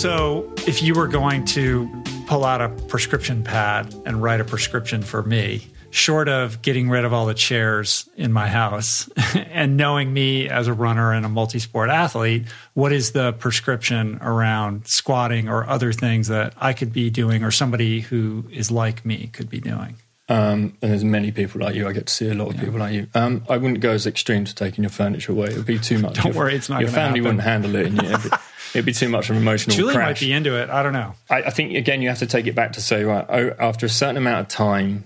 So, if you were going to pull out a prescription pad and write a prescription for me, short of getting rid of all the chairs in my house and knowing me as a runner and a multi sport athlete, what is the prescription around squatting or other things that I could be doing or somebody who is like me could be doing? Um, and there's many people like you. I get to see a lot of people like you. Um, I wouldn't go as extreme to taking your furniture away. It would be too much. Don't Your- worry, it's not Your family happen. wouldn't handle it, and you, it'd, be, it'd be too much of an emotional Julie might be into it. I don't know. I, I think again, you have to take it back to say, right, oh, after a certain amount of time,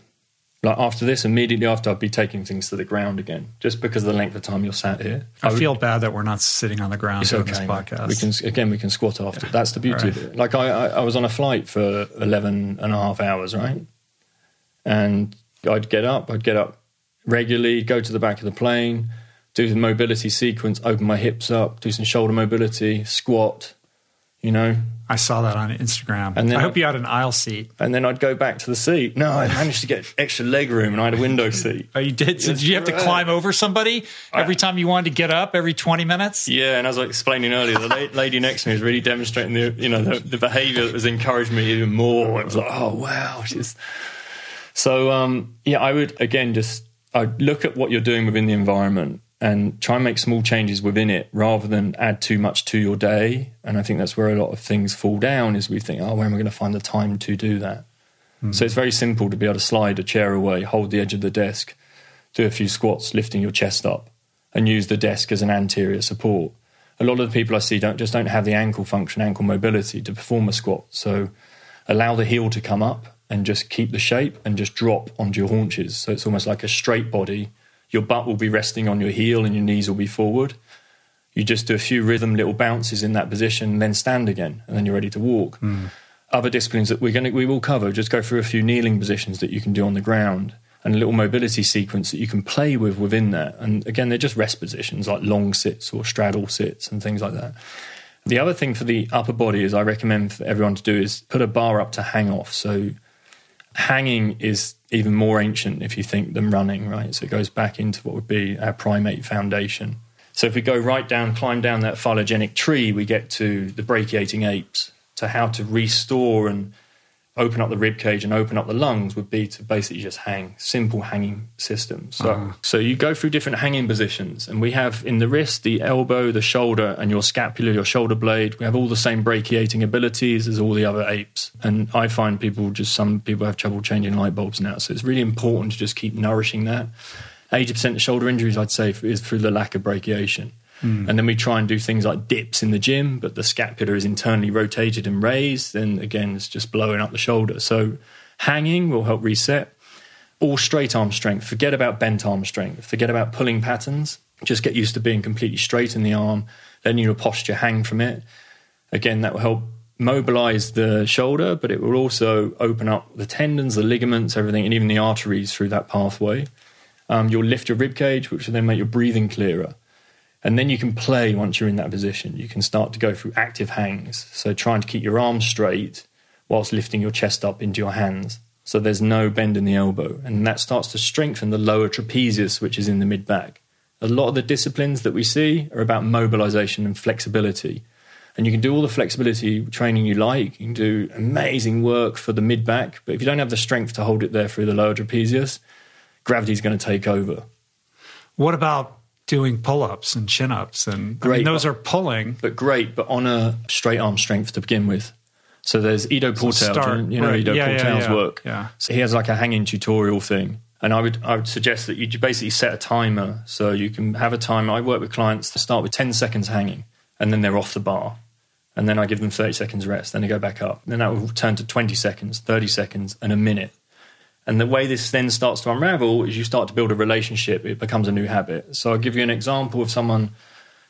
like after this, immediately after, I'd be taking things to the ground again, just because of the length of time you're sat here. I, would- feel bad that we're not sitting on the ground doing okay. this podcast. We can again, we can squat after. That's the beauty Right. of it. Like I, I, I was on a flight for 11 and a half hours, right? And I'd get up, I'd get up regularly, go to the back of the plane, do the mobility sequence, open my hips up, do some shoulder mobility, squat, you know. I saw that on Instagram. And then I hope I- you had an aisle seat. And then I'd go back to the seat. No, I managed to get extra leg room and I had a window seat. Oh, you did? So Yes, did you have to climb over somebody every time you wanted to get up every 20 minutes? Yeah, and as I was explaining earlier, the lady next to me was really demonstrating the you know the, the behaviour that was encouraging me even more. It was like, oh wow, she's so um, yeah. I would again just I look at what you're doing within the environment and try and make small changes within it rather than add too much to your day. And I think that's where a lot of things fall down is we think, oh, where am I going to find the time to do that? So it's very simple to be able to slide a chair away, hold the edge of the desk, do a few squats, lifting your chest up, and use the desk as an anterior support. A lot of the people I see don't just don't have the ankle function, ankle mobility to perform a squat. So allow the heel to come up and just keep the shape and just drop onto your haunches. So it's almost like a straight body. Your butt will be resting on your heel and your knees will be forward. You just do a few rhythm little bounces in that position, and then stand again, and then you're ready to walk. Hmm. Other disciplines that we're going to, we will cover, just go through a few kneeling positions that you can do on the ground and a little mobility sequence that you can play with within that. And again, they're just rest positions like long sits or straddle sits and things like that. The other thing for the upper body is I recommend for everyone to do is put a bar up to hang off. So hanging is even more ancient if you think than running, right? So it goes back into what would be our primate foundation. So if we go right down, climb down that phylogenetic tree, we get to the brachiating apes. To how to restore and open up the rib cage and open up the lungs would be to basically just hang, simple hanging systems So, Uh-huh. so you go through different hanging positions, and we have in the wrist, the elbow, the shoulder, and your scapula, your shoulder blade. We have all the same brachiating abilities as all the other apes. And I find people just some people have trouble changing light bulbs now, so it's really important to just keep nourishing that. Eighty percent of shoulder injuries, I'd say, is through the lack of brachiation. Hmm. And then we try and do things like dips in the gym, but the scapula is internally rotated and raised. Then again, it's just blowing up the shoulder. So hanging will help reset. All straight arm strength. Forget about bent arm strength. Forget about pulling patterns. Just get used to being completely straight in the arm. Then your posture hang from it. Again, that will help mobilize the shoulder, but it will also open up the tendons, the ligaments, everything, and even the arteries through that pathway. Um, you'll lift your rib cage, which will then make your breathing clearer. And then you can play once you're in that position. You can start to go through active hangs. So trying to keep your arms straight whilst lifting your chest up into your hands. So there's no bend in the elbow. And that starts to strengthen the lower trapezius, which is in the mid back. A lot of the disciplines that we see are about mobilization and flexibility. And you can do all the flexibility training you like. You can do amazing work for the mid back. But if you don't have the strength to hold it there through the lower trapezius, gravity's going to take over. What about doing pull ups and chin ups? And I mean, Great. those are pulling. but great, but on a straight arm strength to begin with. So there's Ido Portal, start- you know right. Ido Yeah, yeah, Portal's yeah. work. Yeah. So he has like a hanging tutorial thing. And I would I would suggest that you basically set a timer so you can have a timer. I work with clients to start with 10 seconds hanging and then they're off the bar. And then I give them 30 seconds rest. Then they go back up. Then that will turn to 20 seconds, 30 seconds, and a minute. And the way this then starts to unravel is you start to build a relationship. It becomes a new habit. So I'll give you an example of someone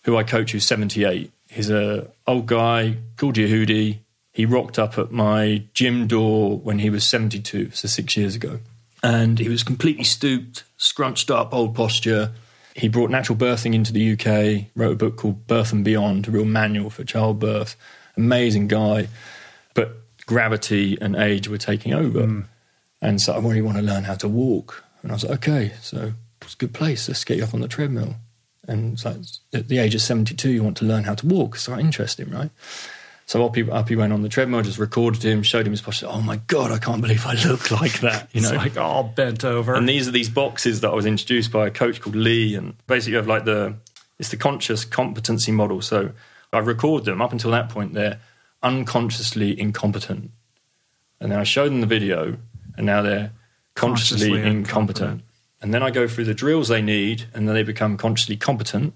who I coach who's 78. He's a old guy called Yehudi. He rocked up at my gym door when he was 72, so six years ago. And he was completely stooped, scrunched up, old posture. He brought natural birthing into the UK, wrote a book called Birth and Beyond, a real manual for childbirth. Amazing guy. But gravity and age were taking over. Hmm. And so I really want to learn how to walk. And I was like, okay, so it's a good place. Let's get you up on the treadmill. And it's like, at the age of 72, you want to learn how to walk. It's quite interesting, right? So up he, up he went on the treadmill, just recorded him, showed him his posture. Oh my God, I can't believe I look like that. You know, It's like all bent over. and these are these boxes that I was introduced by a coach called Lee, and basically you have like the it's the conscious competency model. So I record them up until that point they're unconsciously incompetent, and then I show them the video, and now they're consciously, Consciously incompetent. incompetent. And then I go through the drills they need, and then they become consciously competent.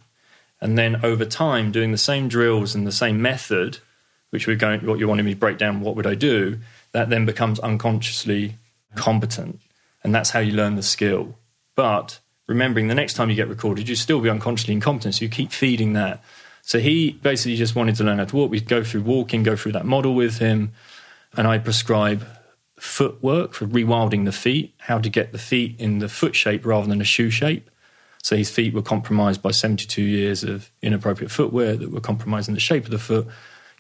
And then over time, doing the same drills and the same method, which we're going, what you wanted me to break down, what would I do? That then becomes unconsciously competent. And that's how you learn the skill. But remembering the next time you get recorded, you still be unconsciously incompetent. So you keep feeding that. So he basically just wanted to learn how to walk. We'd go through walking, go through that model with him. And I prescribe footwork for rewilding the feet, how to get the feet in the foot shape rather than a shoe shape. So his feet were compromised by 72 years of inappropriate footwear that were compromising the shape of the foot.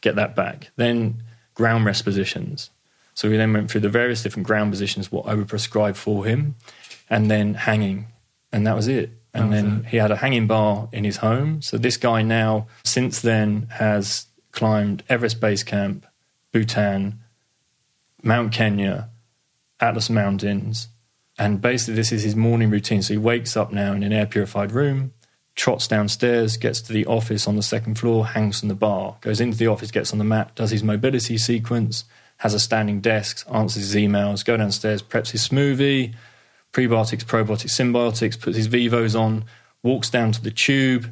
Get that back. Then ground rest positions. So we then went through the various different ground positions, what I would prescribe for him, and then hanging. And that was it. And then he had a hanging bar in his home. So this guy now, since then, has climbed Everest Base Camp, Bhutan, Mount Kenya, Atlas Mountains. And basically, this is his morning routine. So he wakes up now in an air purified room, trots downstairs, gets to the office on the second floor, hangs from the bar, goes into the office, gets on the mat, does his mobility sequence, has a standing desk, answers his emails, go downstairs, preps his smoothie, prebiotics, probiotics, synbiotics, puts his Vivos on, walks down to the tube,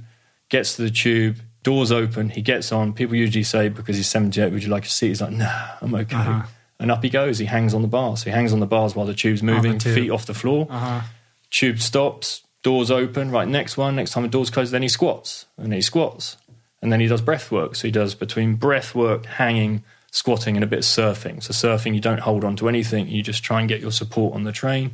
gets to the tube, doors open, he gets on. People usually say, because he's 78, would you like a seat? He's like, nah, I'm okay. Uh-huh. And up he goes. He hangs on the bars. So he hangs on the bars while the tube's moving, tube. feet off the floor. Uh-huh. Tube stops, doors open, right, next one. Next time the doors close, then he squats. And he squats. And then he does breath work. So he does between breath work, hanging, squatting, and a bit of surfing. So surfing, you don't hold on to anything. You just try and get your support on the train.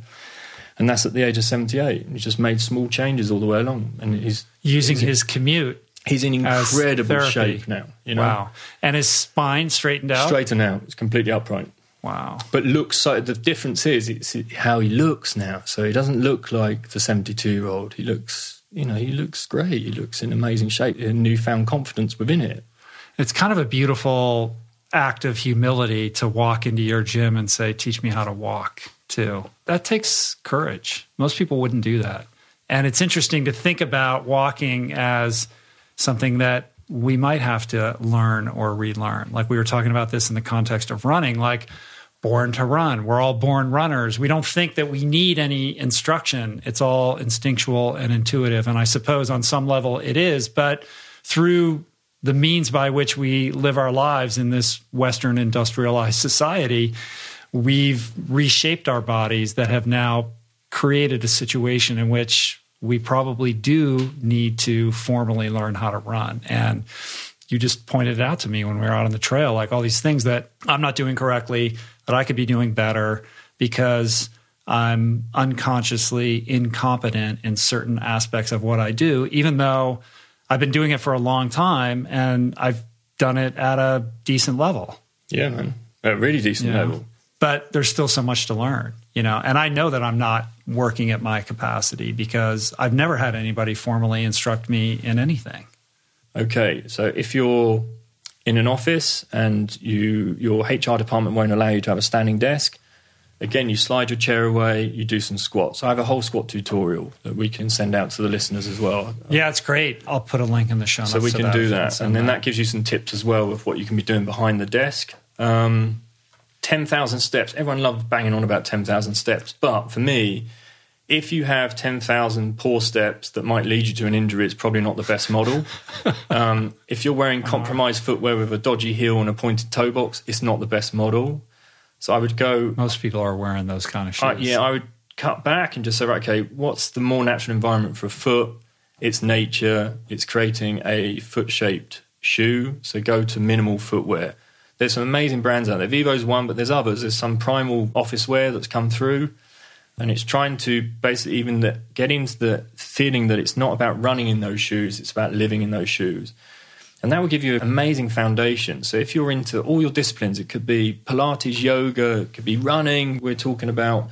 And that's at the age of 78. He's just made small changes all the way along. And he's Using he's- his commute. He's in incredible shape now. You know, Wow. And his spine straightened out. straighten out. It's completely upright. Wow. But looks so. The difference is it's how he looks now. So he doesn't look like the seventy-two-year-old. He looks, you know, he looks great. He looks in amazing shape. And newfound confidence within it. It's kind of a beautiful act of humility to walk into your gym and say, Teach me how to walk, too. That takes courage. Most people wouldn't do that. And it's interesting to think about walking as something that we might have to learn or relearn. Like we were talking about this in the context of running, like born to run. We're all born runners. We don't think that we need any instruction. It's all instinctual and intuitive. And I suppose on some level it is, but through the means by which we live our lives in this Western industrialized society, we've reshaped our bodies that have now created a situation in which we probably do need to formally learn how to run. And you just pointed it out to me when we were out on the trail, like all these things that I'm not doing correctly, that I could be doing better because I'm unconsciously incompetent in certain aspects of what I do, even though I've been doing it for a long time and I've done it at a decent level. Yeah, man, at a really decent level. But there's still so much to learn, you know. And I know that I'm not working at my capacity because I've never had anybody formally instruct me in anything. Okay, so if you're in an office and you your HR department won't allow you to have a standing desk, again you slide your chair away, you do some squats. I have a whole squat tutorial that we can send out to the listeners as well. Yeah, it's great. I'll put a link in the show notes. so we can do that, send and then that gives you some tips as well of what you can be doing behind the desk. Um, ten thousand steps. Everyone loves banging on about ten thousand steps, but for me, if you have ten thousand poor steps that might lead you to an injury, it's probably not the best model. um, if you're wearing compromised footwear with a dodgy heel and a pointed toe box, it's not the best model. So I would go. Most people are wearing those kind of shoes. Uh, yeah, I would cut back and just say, right, okay, what's the more natural environment for a foot? It's nature. It's creating a foot-shaped shoe. So go to minimal footwear. There's some amazing brands out there. Vivo's one, but there's others. There's some primal office wear that's come through, and it's trying to basically even the, get into the feeling that it's not about running in those shoes. It's about living in those shoes. And that will give you an amazing foundation. So if you're into all your disciplines, it could be Pilates, yoga, it could be running, we're talking about.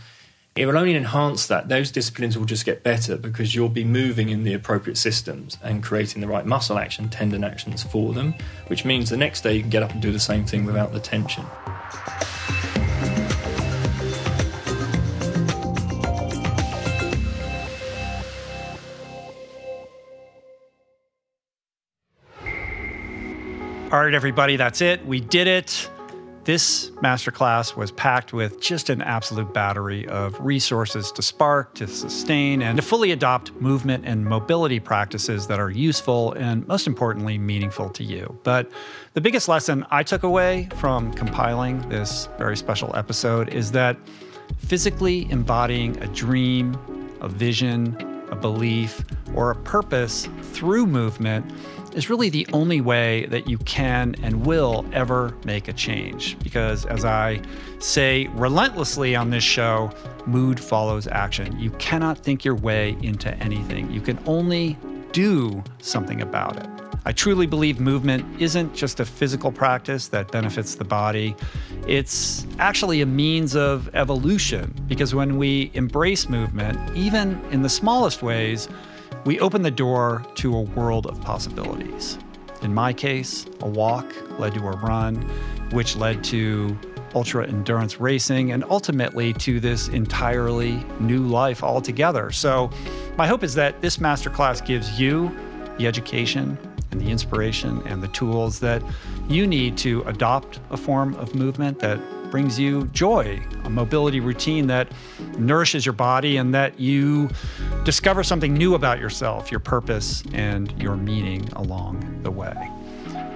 It will only enhance that. Those disciplines will just get better because you'll be moving in the appropriate systems and creating the right muscle action, tendon actions for them, which means the next day you can get up and do the same thing without the tension. All right, everybody, that's it. We did it. This masterclass was packed with just an absolute battery of resources to spark, to sustain, and to fully adopt movement and mobility practices that are useful and, most importantly, meaningful to you. But the biggest lesson I took away from compiling this very special episode is that physically embodying a dream, a vision, a belief, or a purpose through movement is really the only way that you can and will ever make a change. Because as I say relentlessly on this show, mood follows action. You cannot think your way into anything, you can only do something about it. I truly believe movement isn't just a physical practice that benefits the body. It's actually a means of evolution because when we embrace movement, even in the smallest ways, we open the door to a world of possibilities. In my case, a walk led to a run, which led to ultra endurance racing and ultimately to this entirely new life altogether. So, my hope is that this masterclass gives you the education and the inspiration and the tools that you need to adopt a form of movement that brings you joy, a mobility routine that nourishes your body, and that you discover something new about yourself, your purpose, and your meaning along the way.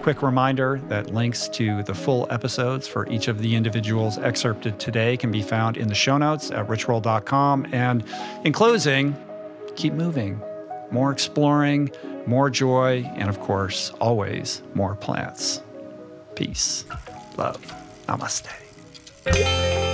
Quick reminder that links to the full episodes for each of the individuals excerpted today can be found in the show notes at richroll.com. And in closing, keep moving, more exploring, more joy, and of course, always more plants. Peace, love, namaste. Música